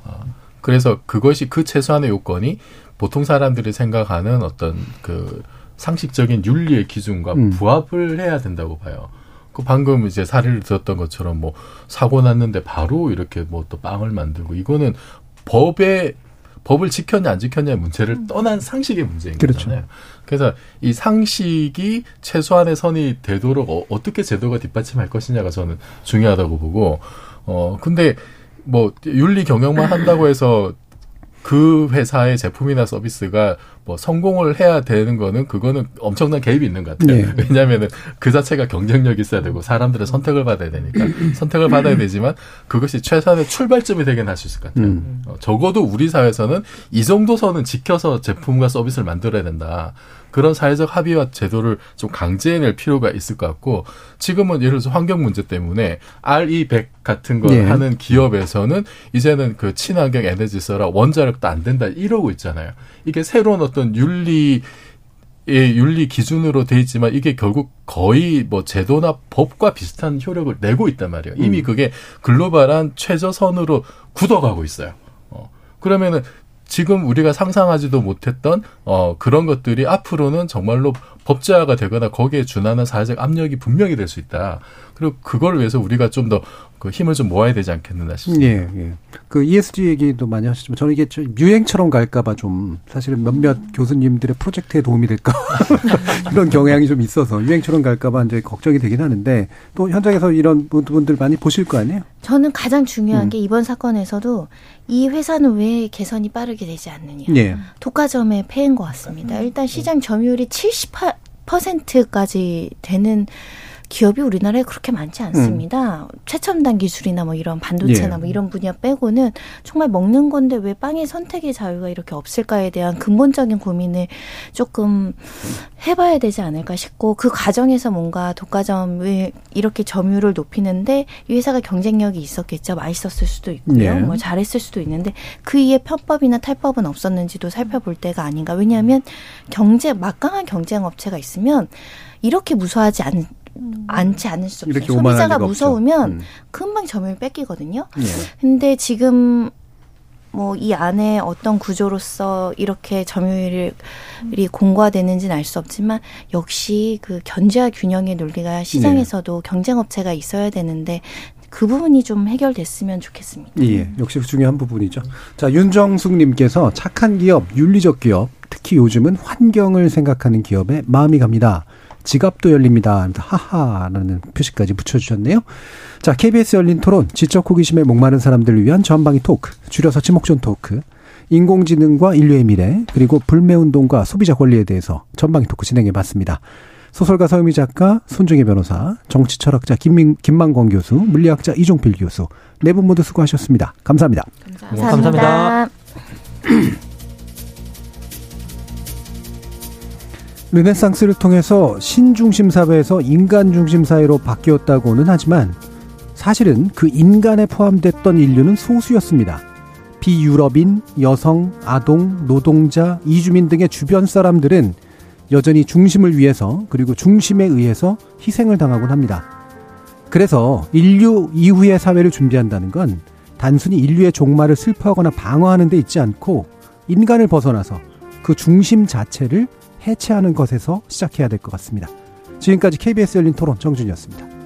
Speaker 3: 어, 그래서 그것이 그 최소한의 요건이 보통 사람들이 생각하는 어떤 그 상식적인 윤리의 기준과
Speaker 1: 음.
Speaker 3: 부합을 해야 된다고 봐요. 그 방금 이제 사례를 들었던 것처럼 뭐 사고 났는데 바로 이렇게 뭐 또 빵을 만들고 이거는 법에 법을 지켰냐 안 지켰냐의 문제를 떠난 상식의 문제인
Speaker 1: 그렇죠.
Speaker 3: 거잖아요. 그래서 이 상식이 최소한의 선이 되도록 어, 어떻게 제도가 뒷받침할 것이냐가 저는 중요하다고 보고 어 근데 뭐 윤리 경영만 한다고 해서 그 회사의 제품이나 서비스가 뭐 성공을 해야 되는 거는 그거는 엄청난 개입이 있는 것 같아요.
Speaker 1: 네.
Speaker 3: 왜냐하면은 그 자체가 경쟁력이 있어야 되고 사람들의 선택을 받아야 되니까 선택을 받아야 되지만 그것이 최소한의 출발점이 되긴 할 수 있을 것 같아요.
Speaker 1: 음.
Speaker 3: 어, 적어도 우리 사회에서는 이 정도 선은 지켜서 제품과 서비스를 만들어야 된다. 그런 사회적 합의와 제도를 좀 강제해낼 필요가 있을 것 같고 지금은 예를 들어서 환경 문제 때문에 RE100 같은 걸
Speaker 1: 네.
Speaker 3: 하는 기업에서는 이제는 그 친환경 에너지 써라 원자력도 안 된다 이러고 있잖아요. 이게 새로운 어떤 윤리 의 윤리 기준으로 돼 있지만 이게 결국 거의 뭐 제도나 법과 비슷한 효력을 내고 있단 말이에요. 이미
Speaker 1: 음.
Speaker 3: 그게 글로벌한 최저선으로 굳어가고 있어요. 어. 그러면은 지금 우리가 상상하지도 못했던 어 그런 것들이 앞으로는 정말로 법제화가 되거나 거기에 준하는 사회적 압력이 분명히 될 수 있다. 그리고 그걸 위해서 우리가 좀 더 그 힘을 좀 모아야 되지 않겠느냐 싶습니다.
Speaker 1: 예, 예. 그 ESG 얘기도 많이 하시지만 저는 이게 좀 유행처럼 갈까봐 좀 사실은 몇몇 교수님들의 프로젝트에 도움이 될까 이런 경향이 좀 있어서 유행처럼 갈까봐 이제 걱정이 되긴 하는데 또 현장에서 이런 분들 많이 보실 거 아니에요?
Speaker 5: 저는 가장 중요한
Speaker 1: 음.
Speaker 5: 게 이번 사건에서도 이 회사는 왜 개선이 빠르게 되지 않느냐.
Speaker 1: 예.
Speaker 5: 독과점의 폐인 것 같습니다. 일단 시장 점유율이 78% 까지 되는 기업이 우리나라에 그렇게 많지 않습니다. 최첨단 기술이나 뭐 이런 반도체나
Speaker 15: 예.
Speaker 5: 뭐 이런 분야 빼고는 정말 먹는 건데 왜 빵의 선택의 자유가 이렇게 없을까에 대한 근본적인 고민을 조금 해봐야 되지 않을까 싶고 그 과정에서 뭔가 독과점을 이렇게 점유율을 높이는데 이 회사가 경쟁력이 있었겠죠. 맛있었을 수도 있고요.
Speaker 15: 예.
Speaker 5: 뭐 잘했을 수도 있는데 그 이에 편법이나 탈법은 없었는지도 살펴볼 때가 아닌가. 왜냐하면 경제 막강한 경쟁 업체가 있으면 이렇게 무서워하지 않, 않지 않을 수 없어요. 소비자가. 무서우면
Speaker 1: 음.
Speaker 5: 금방 점유율 뺏기거든요.
Speaker 1: 예.
Speaker 5: 근데 지금 뭐 이 안에 어떤 구조로서 이렇게 점유율이 공고화되는지는 알 수 없지만 역시 그 견제와 균형의 논리가 시장에서도 경쟁 업체가 있어야 되는데 그 부분이 좀 해결됐으면 좋겠습니다.
Speaker 1: 예, 역시 중요한 부분이죠. 자, 윤정숙님께서 착한 기업, 윤리적 기업, 특히 요즘은 환경을 생각하는 기업에 마음이 갑니다. 지갑도 열립니다. 하하라는 표시까지 붙여주셨네요. 자, KBS 열린 토론, 지적 호기심에 목마른 사람들을 위한 전방위 토크, 줄여서 지목전 토크, 인공지능과 인류의 미래, 그리고 불매운동과 소비자 권리에 대해서 전방위 토크 진행해 봤습니다. 소설가 서유미 작가, 손정혜 변호사, 정치 철학자 김민, 김만권 교수, 물리학자 이종필 교수, 네 분 모두 수고하셨습니다. 감사합니다.
Speaker 6: 감사합니다.
Speaker 1: 르네상스를 통해서 신중심 사회에서 인간 중심 사회로 바뀌었다고는 하지만 사실은 그 인간에 포함됐던 인류는 소수였습니다. 비유럽인, 여성, 아동, 노동자, 이주민 등의 주변 사람들은 여전히 중심을 위해서 그리고 중심에 의해서 희생을 당하곤 합니다. 그래서 인류 이후의 사회를 준비한다는 건 단순히 인류의 종말을 슬퍼하거나 방어하는 데 있지 않고 인간을 벗어나서 그 중심 자체를 해체하는 것에서 시작해야 될 것 같습니다. 지금까지 KBS 열린 토론 정준이었습니다.